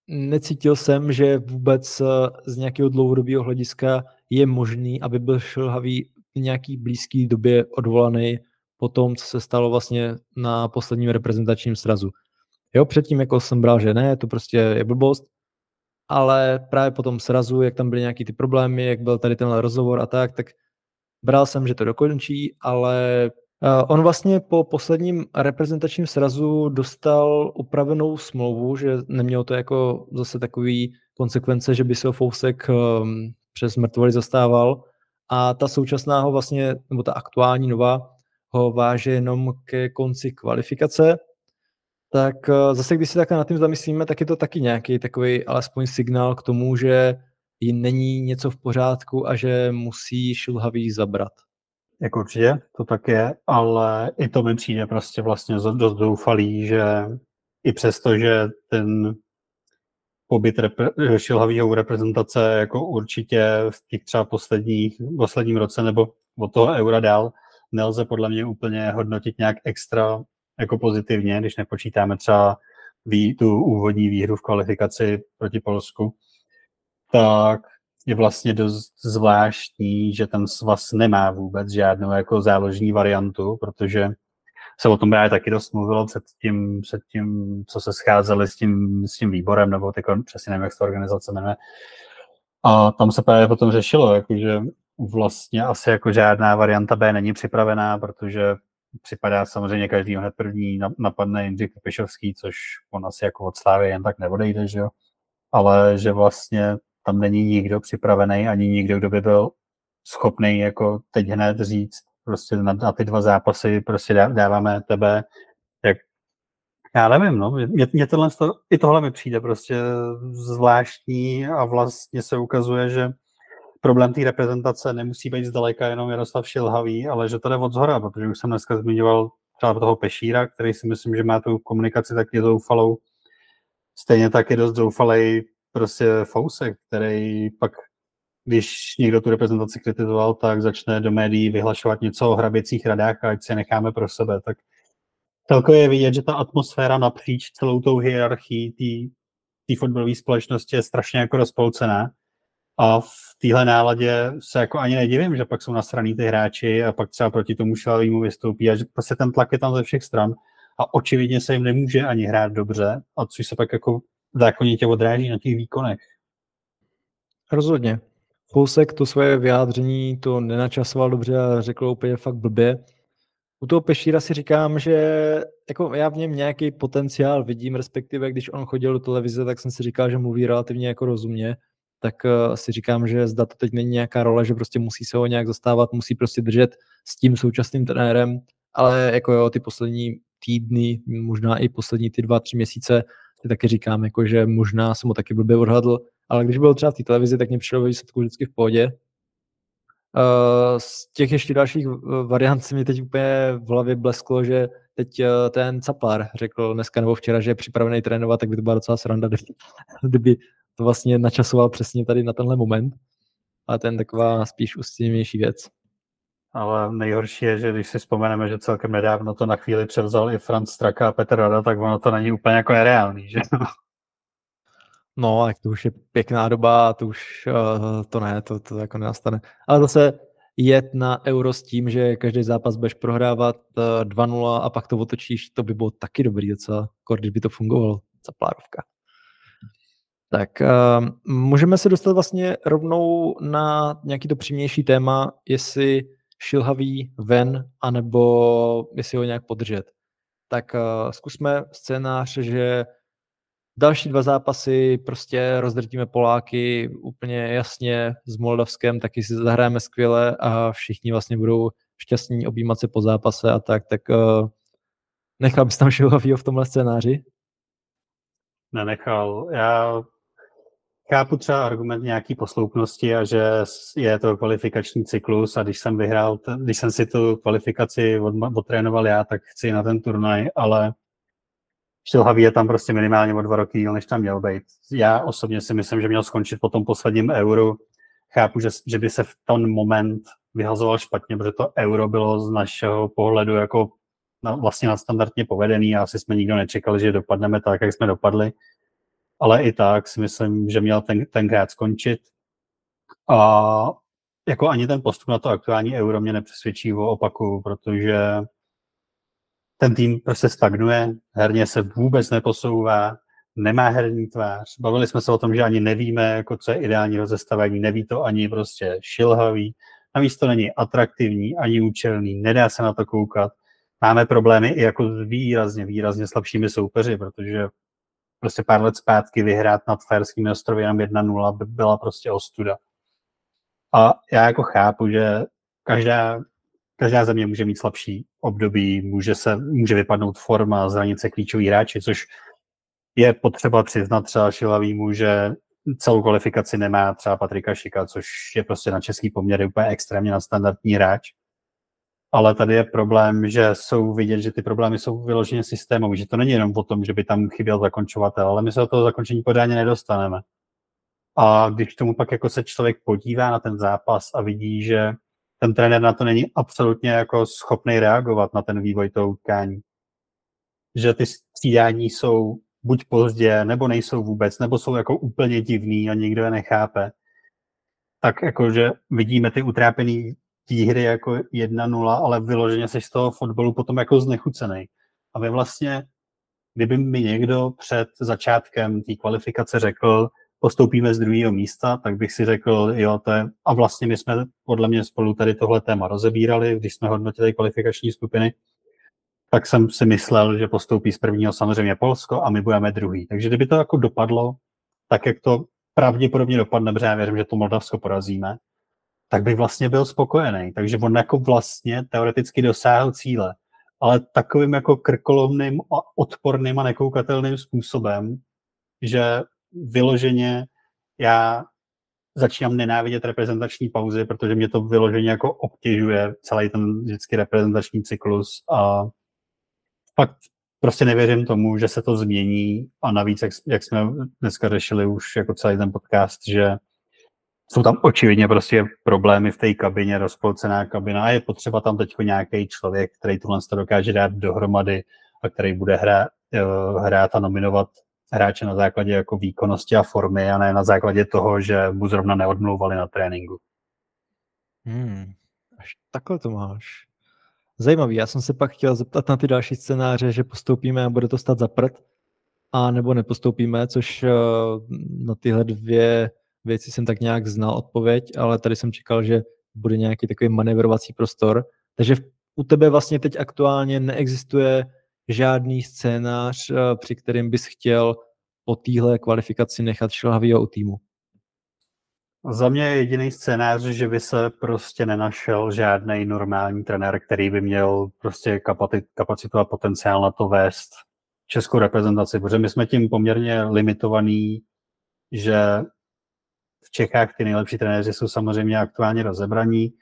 necítil jsem, že vůbec eh, z nějakého dlouhodobého hlediska je možný, aby byl šilhavý v nějaký blízké době odvolaný po tom, co se stalo vlastně na posledním reprezentačním srazu. Jo, předtím jako jsem bral, že ne, to prostě je blbost, ale právě po tom srazu, jak tam byly nějaký ty problémy, jak byl tady tenhle rozhovor a tak, tak bral jsem, že to dokončí, ale on vlastně po posledním reprezentačním srazu dostal upravenou smlouvu, že nemělo to jako zase takový konsekvence, že by se o Fousek ehm, přes mrtvoly zastával. A ta současná ho vlastně, nebo ta aktuální nová, ho váže jenom ke konci kvalifikace. Tak eh, zase, když si takhle nad tím zamyslíme, tak je to taky nějaký takový alespoň signál k tomu, že není něco v pořádku a že musí šilhavý zabrat. Jako určitě, to tak je, ale i to mi přijde prostě vlastně dost doufalý, že i přesto, že ten pobyt rep- šilhavýho reprezentace jako určitě v těch třeba posledních, posledním roce nebo od toho eura dál nelze podle mě úplně hodnotit nějak extra jako pozitivně, když nepočítáme třeba tu úvodní výhru v kvalifikaci proti Polsku, tak je vlastně dost zvláštní, že ten svaz nemá vůbec žádnou jako záložní variantu, protože se o tom právě taky dost mluvilo před tím, před tím co se scházeli s tím, s tím výborem, nebo teď přesně nevím, jak se organizace jmenuje. A tam se právě potom řešilo, jakože vlastně asi jako žádná varianta B není připravená, protože připadá samozřejmě každý hned první napadne Jindřich Pešovský, což on asi jako od Slávy jen tak neodejde, že jo. Ale že vlastně tam není nikdo připravený, ani nikdo, kdo by byl schopný jako teď hned říct, prostě na, na ty dva zápasy prostě dáváme tebe, jak já nevím, no, mě, mě tohle, i tohle mi přijde prostě zvláštní a vlastně se ukazuje, že problém té reprezentace nemusí být zdaleka jenom Jaroslav Šilhavý, ale že to jde od zhora, protože už jsem dneska zmiňoval třeba toho Pešíra, který si myslím, že má tu komunikaci taky zoufalou. Stejně tak je dost zoufalej prostě Fousek, který pak, když někdo tu reprezentaci kritizoval, tak začne do médií vyhlašovat něco o hraběcích radách a ať si necháme pro sebe. Tak celkově je vidět, že ta atmosféra napříč celou tou hierarchií té fotbalové společnosti je strašně jako rozpolcená a v téhle náladě se jako ani nedivím, že pak jsou nasraný ty hráči a pak třeba proti tomu šlavému vystoupí a že prostě ten tlak je tam ze všech stran a očividně se jim nemůže ani hrát dobře, a což se pak jako zákonitě odráží na těch výkonech. Rozhodně. Fousek to svoje vyjádření to nenačasoval dobře a řekl úplně fakt blbě. U toho Pešíra si říkám, že jako já v něm nějaký potenciál vidím, respektive když on chodil do televize, tak jsem si říkal, že mluví relativně jako rozumně tak uh, si říkám, že zda to teď není nějaká role, že prostě musí se ho nějak zastávat, musí prostě držet s tím současným trenérem, ale jako jo, ty poslední týdny, možná i poslední ty dva, tři měsíce, si taky říkám, jako, že možná jsem ho taky blbě odhadl, ale když byl třeba v té televizi, tak mě přišlo ve výsledku vždycky v pohodě. Uh, z těch ještě dalších variant si mi teď úplně v hlavě blesklo, že teď uh, ten Caplar řekl dneska nebo včera, že je připravený trénovat, tak by to byla docela sranda, kdyby to vlastně načasoval přesně tady na tenhle moment, ale ten taková spíš ustěnější věc. Ale nejhorší je, že když si vzpomeneme, že celkem nedávno to na chvíli převzal i Franz Straka a Petr Rada, tak ono to není úplně jako nereálný, že? No, tak to už je pěkná doba, to už uh, to ne, to, to jako nenastane. Ale zase jet na euro s tím, že každý zápas budeš prohrávat uh, eh, 2-0 a pak to otočíš, to by bylo taky dobrý docela, když by to fungovalo, za plárovka. Tak uh, můžeme se dostat vlastně rovnou na nějaký to přímější téma, jestli šilhavý ven, anebo jestli ho nějak podržet. Tak uh, zkusme scénář, že další dva zápasy prostě rozdrtíme Poláky úplně jasně s Moldavskem, taky si zahrajeme skvěle a všichni vlastně budou šťastní objímat se po zápase a tak, tak uh, nechal bys tam Šilhavýho v tomhle scénáři? Nenechal. Já Chápu třeba argument nějaký posloupnosti a že je to kvalifikační cyklus a když jsem vyhrál, když jsem si tu kvalifikaci od, já, tak chci na ten turnaj, ale Šilhavý je tam prostě minimálně o dva roky než tam měl být. Já osobně si myslím, že měl skončit po tom posledním euru. Chápu, že, že by se v ten moment vyhazoval špatně, protože to euro bylo z našeho pohledu jako na, vlastně nadstandardně povedený a asi jsme nikdo nečekali, že dopadneme tak, jak jsme dopadli ale i tak si myslím, že měl ten, tenkrát skončit. A jako ani ten postup na to aktuální euro mě nepřesvědčí o opaku, protože ten tým prostě stagnuje, herně se vůbec neposouvá, nemá herní tvář. Bavili jsme se o tom, že ani nevíme, jako co je ideální rozestavení, neví to ani prostě šilhavý. Navíc to není atraktivní, ani účelný, nedá se na to koukat. Máme problémy i jako výrazně, výrazně slabšími soupeři, protože prostě pár let zpátky vyhrát nad Fajerskými ostrovy jenom 1-0 by byla prostě ostuda. A já jako chápu, že každá, každá země může mít slabší období, může, se, může vypadnout forma, zranit se klíčoví hráči, což je potřeba přiznat třeba Šilavýmu, že celou kvalifikaci nemá třeba Patrika Šika, což je prostě na český poměr úplně extrémně nadstandardní hráč ale tady je problém, že jsou vidět, že ty problémy jsou vyloženě systémové, že to není jenom o tom, že by tam chyběl zakončovatel, ale my se do toho zakončení podání nedostaneme. A když tomu pak jako se člověk podívá na ten zápas a vidí, že ten trenér na to není absolutně jako schopný reagovat na ten vývoj toho utkání. Že ty střídání jsou buď pozdě, nebo nejsou vůbec, nebo jsou jako úplně divný a nikdo je nechápe. Tak jakože vidíme ty utrápený hry jako 1-0, ale vyloženě seš z toho fotbalu potom jako znechucený. A vy vlastně, kdyby mi někdo před začátkem té kvalifikace řekl, postoupíme z druhého místa, tak bych si řekl, jo, to je, a vlastně my jsme podle mě spolu tady tohle téma rozebírali, když jsme hodnotili kvalifikační skupiny, tak jsem si myslel, že postoupí z prvního samozřejmě Polsko a my budeme druhý. Takže kdyby to jako dopadlo, tak jak to pravděpodobně dopadne, protože já věřím, že to Moldavsko porazíme, tak by vlastně byl spokojený. Takže on jako vlastně teoreticky dosáhl cíle. Ale takovým jako krkolomným a odporným a nekoukatelným způsobem, že vyloženě já začínám nenávidět reprezentační pauzy, protože mě to vyloženě jako obtěžuje celý ten vždycky reprezentační cyklus a fakt prostě nevěřím tomu, že se to změní a navíc, jak, jak jsme dneska řešili už jako celý ten podcast, že jsou tam očividně prostě problémy v té kabině, rozpolcená kabina a je potřeba tam teď nějaký člověk, který tohle to dokáže dát dohromady a který bude hrát, eh, hrát a nominovat hráče na základě jako výkonnosti a formy a ne na základě toho, že mu zrovna neodmlouvali na tréninku. Hmm, až takhle to máš. Zajímavý, já jsem se pak chtěl zeptat na ty další scénáře, že postoupíme a bude to stát za prd, a nebo nepostoupíme, což eh, na tyhle dvě věci jsem tak nějak znal odpověď, ale tady jsem čekal, že bude nějaký takový manevrovací prostor. Takže u tebe vlastně teď aktuálně neexistuje žádný scénář, eh, při kterým bys chtěl po téhle kvalifikaci nechat šilhavýho u týmu? Za mě je jediný scénář, že by se prostě nenašel žádný normální trenér, který by měl prostě kapacitu a potenciál na to vést českou reprezentaci, protože my jsme tím poměrně limitovaný, že v Čechách ty nejlepší trenéři jsou samozřejmě aktuálně rozebraní.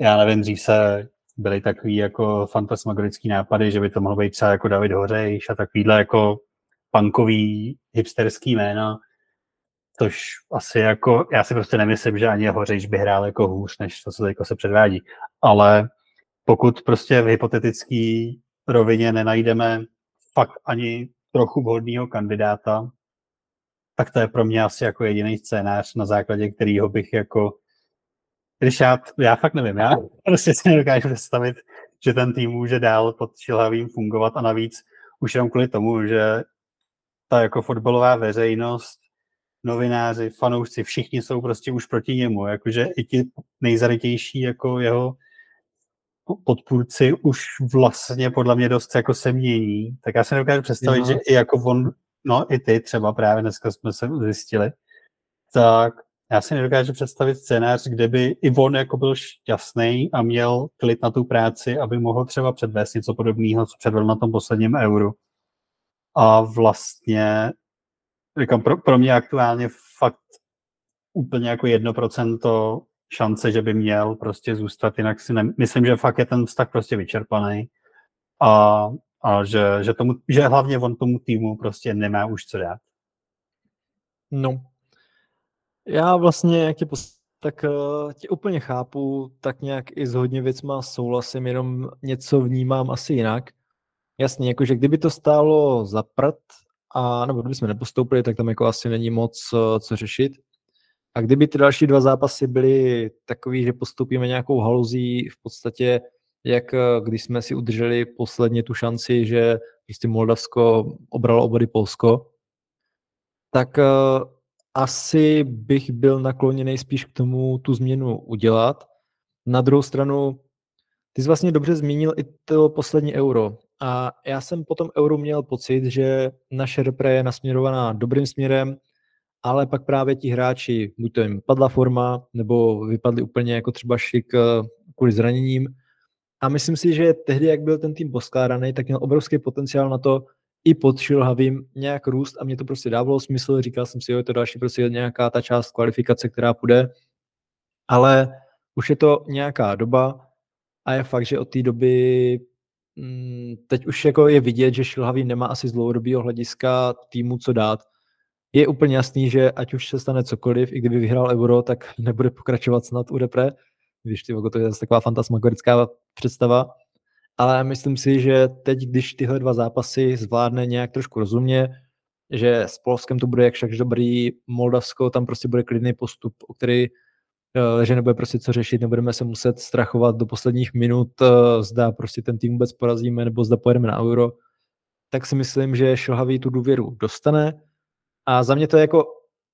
Já nevím, dřív se byly takový jako fantasmagorický nápady, že by to mohlo být třeba jako David Hořejš a takovýhle jako punkový hipsterský jména, což asi jako, já si prostě nemyslím, že ani Hořejš by hrál jako hůř, než to, co teď se předvádí. Ale pokud prostě v hypotetické rovině nenajdeme fakt ani trochu vhodného kandidáta, tak to je pro mě asi jako jediný scénář, na základě kterého bych jako když já, já fakt nevím, já prostě si nedokážu představit, že ten tým může dál pod Šilhavým fungovat a navíc už jenom kvůli tomu, že ta jako fotbalová veřejnost, novináři, fanoušci, všichni jsou prostě už proti němu, jakože i ti nejzarytější jako jeho podpůrci už vlastně podle mě dost jako se mění, tak já si nedokážu představit, no. že i jako on, no i ty třeba právě dneska jsme se zjistili, tak já si nedokážu představit scénář, kde by i on jako byl šťastný a měl klid na tu práci, aby mohl třeba předvést něco podobného, co předvedl na tom posledním euru. A vlastně, říkám, pro, pro mě aktuálně fakt úplně jako jedno procento šance, že by měl prostě zůstat, jinak si ne, myslím, že fakt je ten vztah prostě vyčerpaný a, a že, že, tomu, že hlavně on tomu týmu prostě nemá už co dát. No, já vlastně, jak tě tak uh, tě úplně chápu, tak nějak i s hodně věcma souhlasím, jenom něco vnímám asi jinak. Jasně, jakože kdyby to stálo za prd, a, nebo kdyby jsme nepostoupili, tak tam jako asi není moc uh, co řešit. A kdyby ty další dva zápasy byly takový, že postoupíme nějakou haluzí, v podstatě jak uh, když jsme si udrželi posledně tu šanci, že prostě Moldavsko obralo obody Polsko, tak uh, asi bych byl nakloněný spíš k tomu tu změnu udělat. Na druhou stranu, ty jsi vlastně dobře zmínil i to poslední euro. A já jsem po tom euro měl pocit, že naše repre je nasměrovaná dobrým směrem, ale pak právě ti hráči, buď to jim padla forma, nebo vypadli úplně jako třeba šik eh, kvůli zraněním. A myslím si, že tehdy, jak byl ten tým poskládaný, tak měl obrovský potenciál na to, i pod šilhavým nějak růst a mě to prostě dávalo smysl, říkal jsem si, jo, je to další prostě nějaká ta část kvalifikace, která půjde, ale už je to nějaká doba a je fakt, že od té doby mm, teď už jako je vidět, že Šilhavý nemá asi z dlouhodobého hlediska týmu co dát. Je úplně jasný, že ať už se stane cokoliv, i kdyby vyhrál euro, tak nebude pokračovat snad u repre. Víš, ty, to je zase taková fantasmagorická představa, ale myslím si, že teď, když tyhle dva zápasy zvládne nějak trošku rozumně, že s Polskem to bude jak však dobrý, Moldavsko tam prostě bude klidný postup, o který eh, že nebude prostě co řešit, nebudeme se muset strachovat do posledních minut, eh, zda prostě ten tým vůbec porazíme, nebo zda pojedeme na euro, tak si myslím, že Šilhavý tu důvěru dostane a za mě to je jako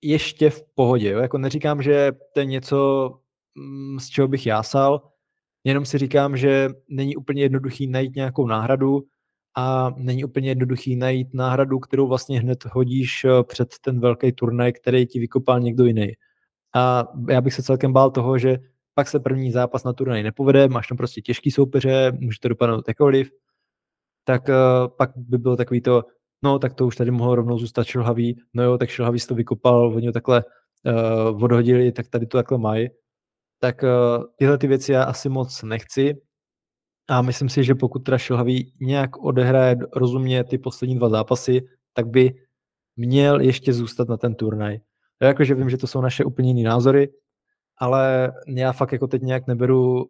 ještě v pohodě. Jo? Jako neříkám, že to je něco, z čeho bych jásal, Jenom si říkám, že není úplně jednoduchý najít nějakou náhradu a není úplně jednoduchý najít náhradu, kterou vlastně hned hodíš eh, před ten velký turnaj, který ti vykopal někdo jiný. A já bych se celkem bál toho, že pak se první zápas na turnaj nepovede, máš tam prostě těžký soupeře, může to dopadnout jakkoliv, tak uh, pak by bylo takový to, no tak to už tady mohlo rovnou zůstat šilhavý, no jo, tak šilhavý to vykopal, oni ho takhle uh, odhodili, tak tady to takhle mají. Tak uh, tyhle ty věci já asi moc nechci, a myslím si, že pokud teda Šilhavý nějak odehraje rozumně ty poslední dva zápasy, tak by měl ještě zůstat na ten turnaj. Já jakože vím, že to jsou naše úplně jiné názory, ale já fakt jako teď nějak neberu,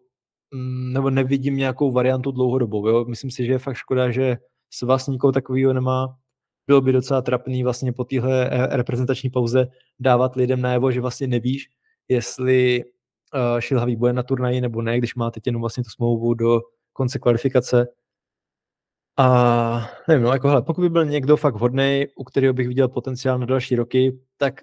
mm, nebo nevidím nějakou variantu dlouhodobou. Jo? Myslím si, že je fakt škoda, že s vlastníkou takového nemá. Bylo by docela trapný vlastně po téhle eh, reprezentační pauze dávat lidem najevo, že vlastně nevíš, jestli Šilhavý bude na turnaji nebo ne, když máte jenom vlastně tu smlouvu do konce kvalifikace. A nevím, no jako hele, pokud by byl někdo fakt vhodný, u kterého bych viděl potenciál na další roky, tak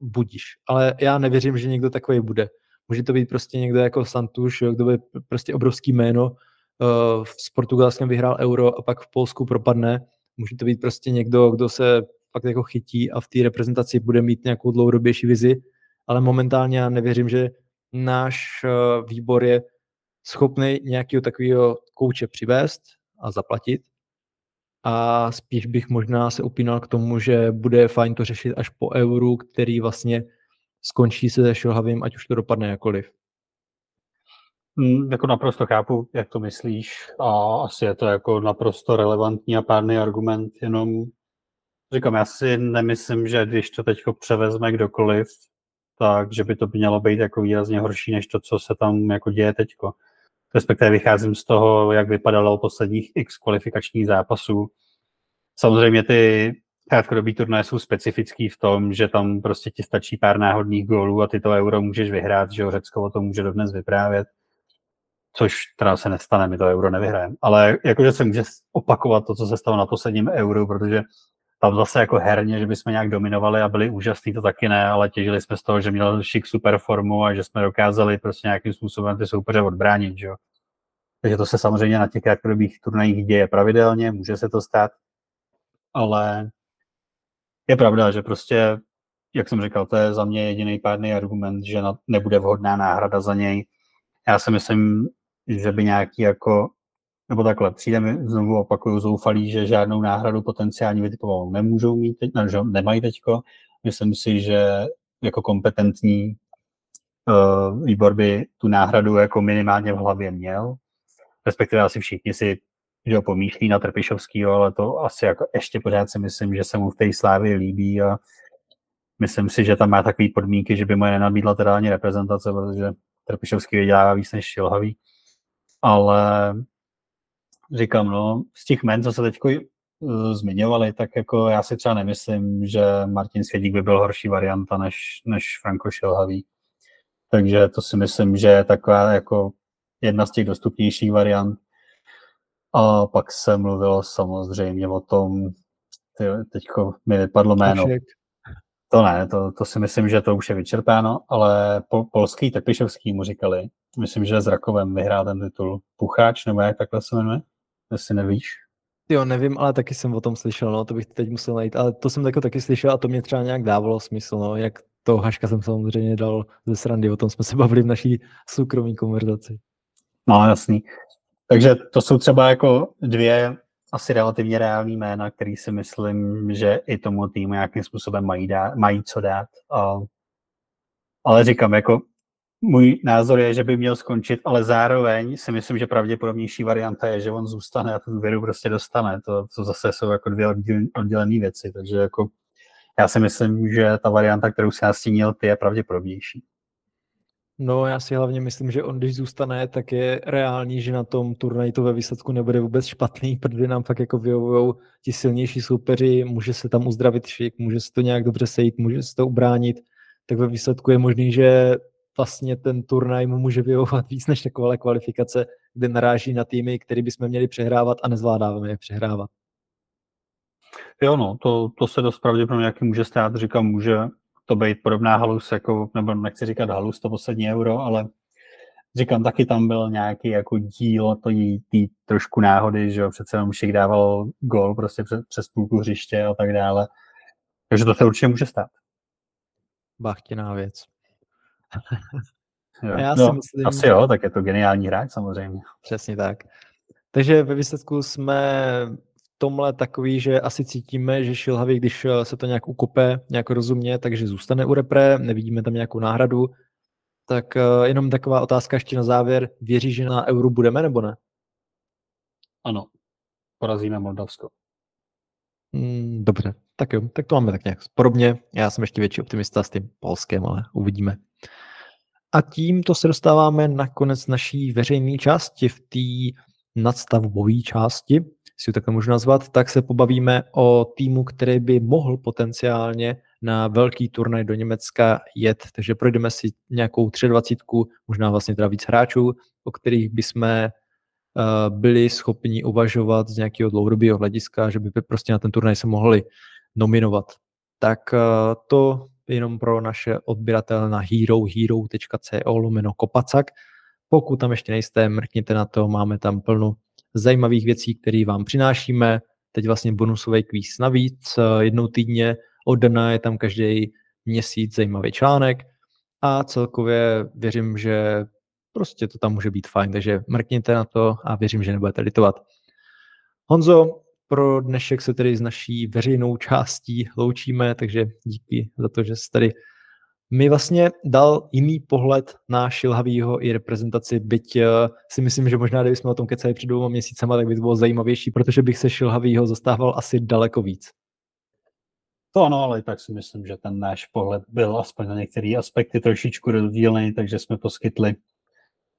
budíš. Ale já nevěřím, že někdo takový bude. Může to být prostě někdo jako Santuš, kdo by prostě obrovský jméno, uh, s Portugalskem vyhrál euro a pak v Polsku propadne. Může to být prostě někdo, kdo se fakt jako chytí a v té reprezentaci bude mít nějakou dlouhodobější vizi, ale momentálně já nevěřím, že náš uh, výbor je schopný nějakého takového kouče přivést a zaplatit. A spíš bych možná se upínal k tomu, že bude fajn to řešit až po euru, který vlastně skončí se se Šilhavým, ať už to dopadne jakoliv. Mm, jako naprosto chápu, jak to myslíš a asi je to jako naprosto relevantní a pádný argument, jenom říkám, já si nemyslím, že když to teď převezme kdokoliv, tak že by to mělo být jako výrazně horší, než to, co se tam jako děje teďko respektive vycházím z toho, jak vypadalo posledních x kvalifikačních zápasů. Samozřejmě ty krátkodobý turnaje jsou specifický v tom, že tam prostě ti stačí pár náhodných gólů a ty to euro můžeš vyhrát, že Řecko o tom může dodnes vyprávět, což teda se nestane, my to euro nevyhrajeme. Ale jakože se může opakovat to, co se stalo na posledním euro, protože tam zase jako herně, že bychom nějak dominovali a byli úžasní, to taky ne, ale těžili jsme z toho, že měl šik super formu a že jsme dokázali prostě nějakým způsobem ty soupeře odbránit, že jo. Takže to se samozřejmě na těch krátkodobých turnajích děje pravidelně, může se to stát, ale je pravda, že prostě, jak jsem říkal, to je za mě jediný pádný argument, že nebude vhodná náhrada za něj. Já si myslím, že by nějaký jako nebo takhle, přijde mi, znovu opakuju, zoufalý, že žádnou náhradu potenciální vytipovanou nemůžou mít, teď, ne, že nemají teďko. Myslím si, že jako kompetentní uh, výbor by tu náhradu jako minimálně v hlavě měl. Respektive asi všichni si že ho pomýšlí na Trpišovskýho, ale to asi jako ještě pořád si myslím, že se mu v té slávě líbí a myslím si, že tam má takové podmínky, že by mu je nenabídla teda ani reprezentace, protože Trpišovský vydělává víc než Šilhavý. Ale říkám, no, z těch men, co se teď uh, zmiňovali, tak jako já si třeba nemyslím, že Martin Svědík by byl horší varianta než, než Franko Šilhavý. Takže to si myslím, že je taková jako jedna z těch dostupnějších variant. A pak se mluvilo samozřejmě o tom, teďko mi vypadlo jméno. To ne, to, to si myslím, že to už je vyčerpáno, ale po, polský Tepišovský mu říkali, myslím, že s Rakovem vyhrál ten titul Pucháč, nebo jak takhle se jmenuje? Jestli nevíš. Jo, nevím, ale taky jsem o tom slyšel, no, to bych teď musel najít, ale to jsem jako taky slyšel a to mě třeba nějak dávalo smysl, no, jak to Haška jsem samozřejmě dal ze srandy, o tom jsme se bavili v naší soukromí konverzaci. No, jasný. Takže to jsou třeba jako dvě asi relativně reální jména, který si myslím, že i tomu týmu nějakým způsobem mají, dát, mají co dát. A, ale říkám, jako můj názor je, že by měl skončit, ale zároveň si myslím, že pravděpodobnější varianta je, že on zůstane a tu věru prostě dostane. To, to zase jsou jako dvě oddělené věci, takže jako já si myslím, že ta varianta, kterou si nastínil, ty je pravděpodobnější. No, já si hlavně myslím, že on, když zůstane, tak je reálný, že na tom turnaji to ve výsledku nebude vůbec špatný, protože nám fakt jako vyhovují ti silnější soupeři, může se tam uzdravit šik, může se to nějak dobře sejít, může se to ubránit, tak ve výsledku je možný, že vlastně ten turnaj mu může vyhovovat víc než takové kvalifikace, kde naráží na týmy, který bychom měli přehrávat a nezvládáme je přehrávat. Jo, no, to, to se dost pravděpodobně nějaký může stát, říkám, může to být podobná halus, jako, nebo nechci říkat halus, to poslední euro, ale říkám, taky tam byl nějaký jako díl to tý trošku náhody, že jo, přece jenom Šik dával gol prostě přes, přes půlku hřiště a tak dále. Takže to se určitě může stát. Bachtěná věc. Jo. Já no, si myslím... Asi jo, tak je to geniální hráč samozřejmě. Přesně tak. Takže ve výsledku jsme v tomhle takový, že asi cítíme, že Šilhavý, když se to nějak ukope, nějak rozumně, takže zůstane u repre, nevidíme tam nějakou náhradu. Tak uh, jenom taková otázka ještě na závěr. Věří, že na euro budeme nebo ne? Ano, porazíme Moldavsko. Mm, dobře, tak jo, tak to máme tak nějak podobně. Já jsem ještě větší optimista s tím Polskem, ale uvidíme. A tímto se dostáváme na konec naší veřejné části v té nadstavbové části, si ji takhle můžu nazvat, tak se pobavíme o týmu, který by mohl potenciálně na velký turnaj do Německa jet. Takže projdeme si nějakou 23, možná vlastně teda víc hráčů, o kterých bychom uh, byli schopni uvažovat z nějakého dlouhodobého hlediska, že by prostě na ten turnaj se mohli nominovat. Tak uh, to jenom pro naše odběratele na herohero.co lomeno kopacak. Pokud tam ještě nejste, mrkněte na to, máme tam plno zajímavých věcí, které vám přinášíme. Teď vlastně bonusový kvíz navíc, jednou týdně od dana je tam každý měsíc zajímavý článek a celkově věřím, že prostě to tam může být fajn, takže mrkněte na to a věřím, že nebudete litovat. Honzo, pro dnešek se tedy s naší veřejnou částí loučíme, takže díky za to, že jste tady mi vlastně dal jiný pohled na Šilhavýho i reprezentaci, byť uh, si myslím, že možná, kdybychom o tom kecali před dvouma měsícema, tak by to bylo zajímavější, protože bych se Šilhavýho zastával asi daleko víc. To ano, ale tak si myslím, že ten náš pohled byl aspoň na některé aspekty trošičku rozdílný, takže jsme poskytli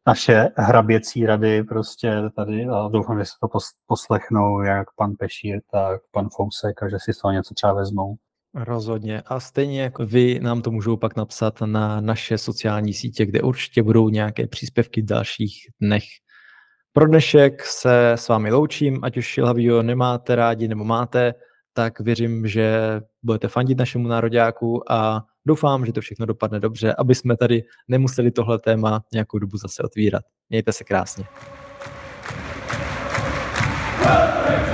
naše hraběcí rady prostě tady a doufám, že se to poslechnou jak pan Pešír, tak pan Fousek a že si z toho něco třeba vezmou. Rozhodně. A stejně jako vy nám to můžou pak napsat na naše sociální sítě, kde určitě budou nějaké příspěvky v dalších dnech. Pro dnešek se s vámi loučím, ať už Šilhavýho nemáte rádi nebo máte, tak věřím, že budete fandit našemu nároďáku a Doufám, že to všechno dopadne dobře, aby jsme tady nemuseli tohle téma nějakou dobu zase otvírat. Mějte se krásně. Perfect.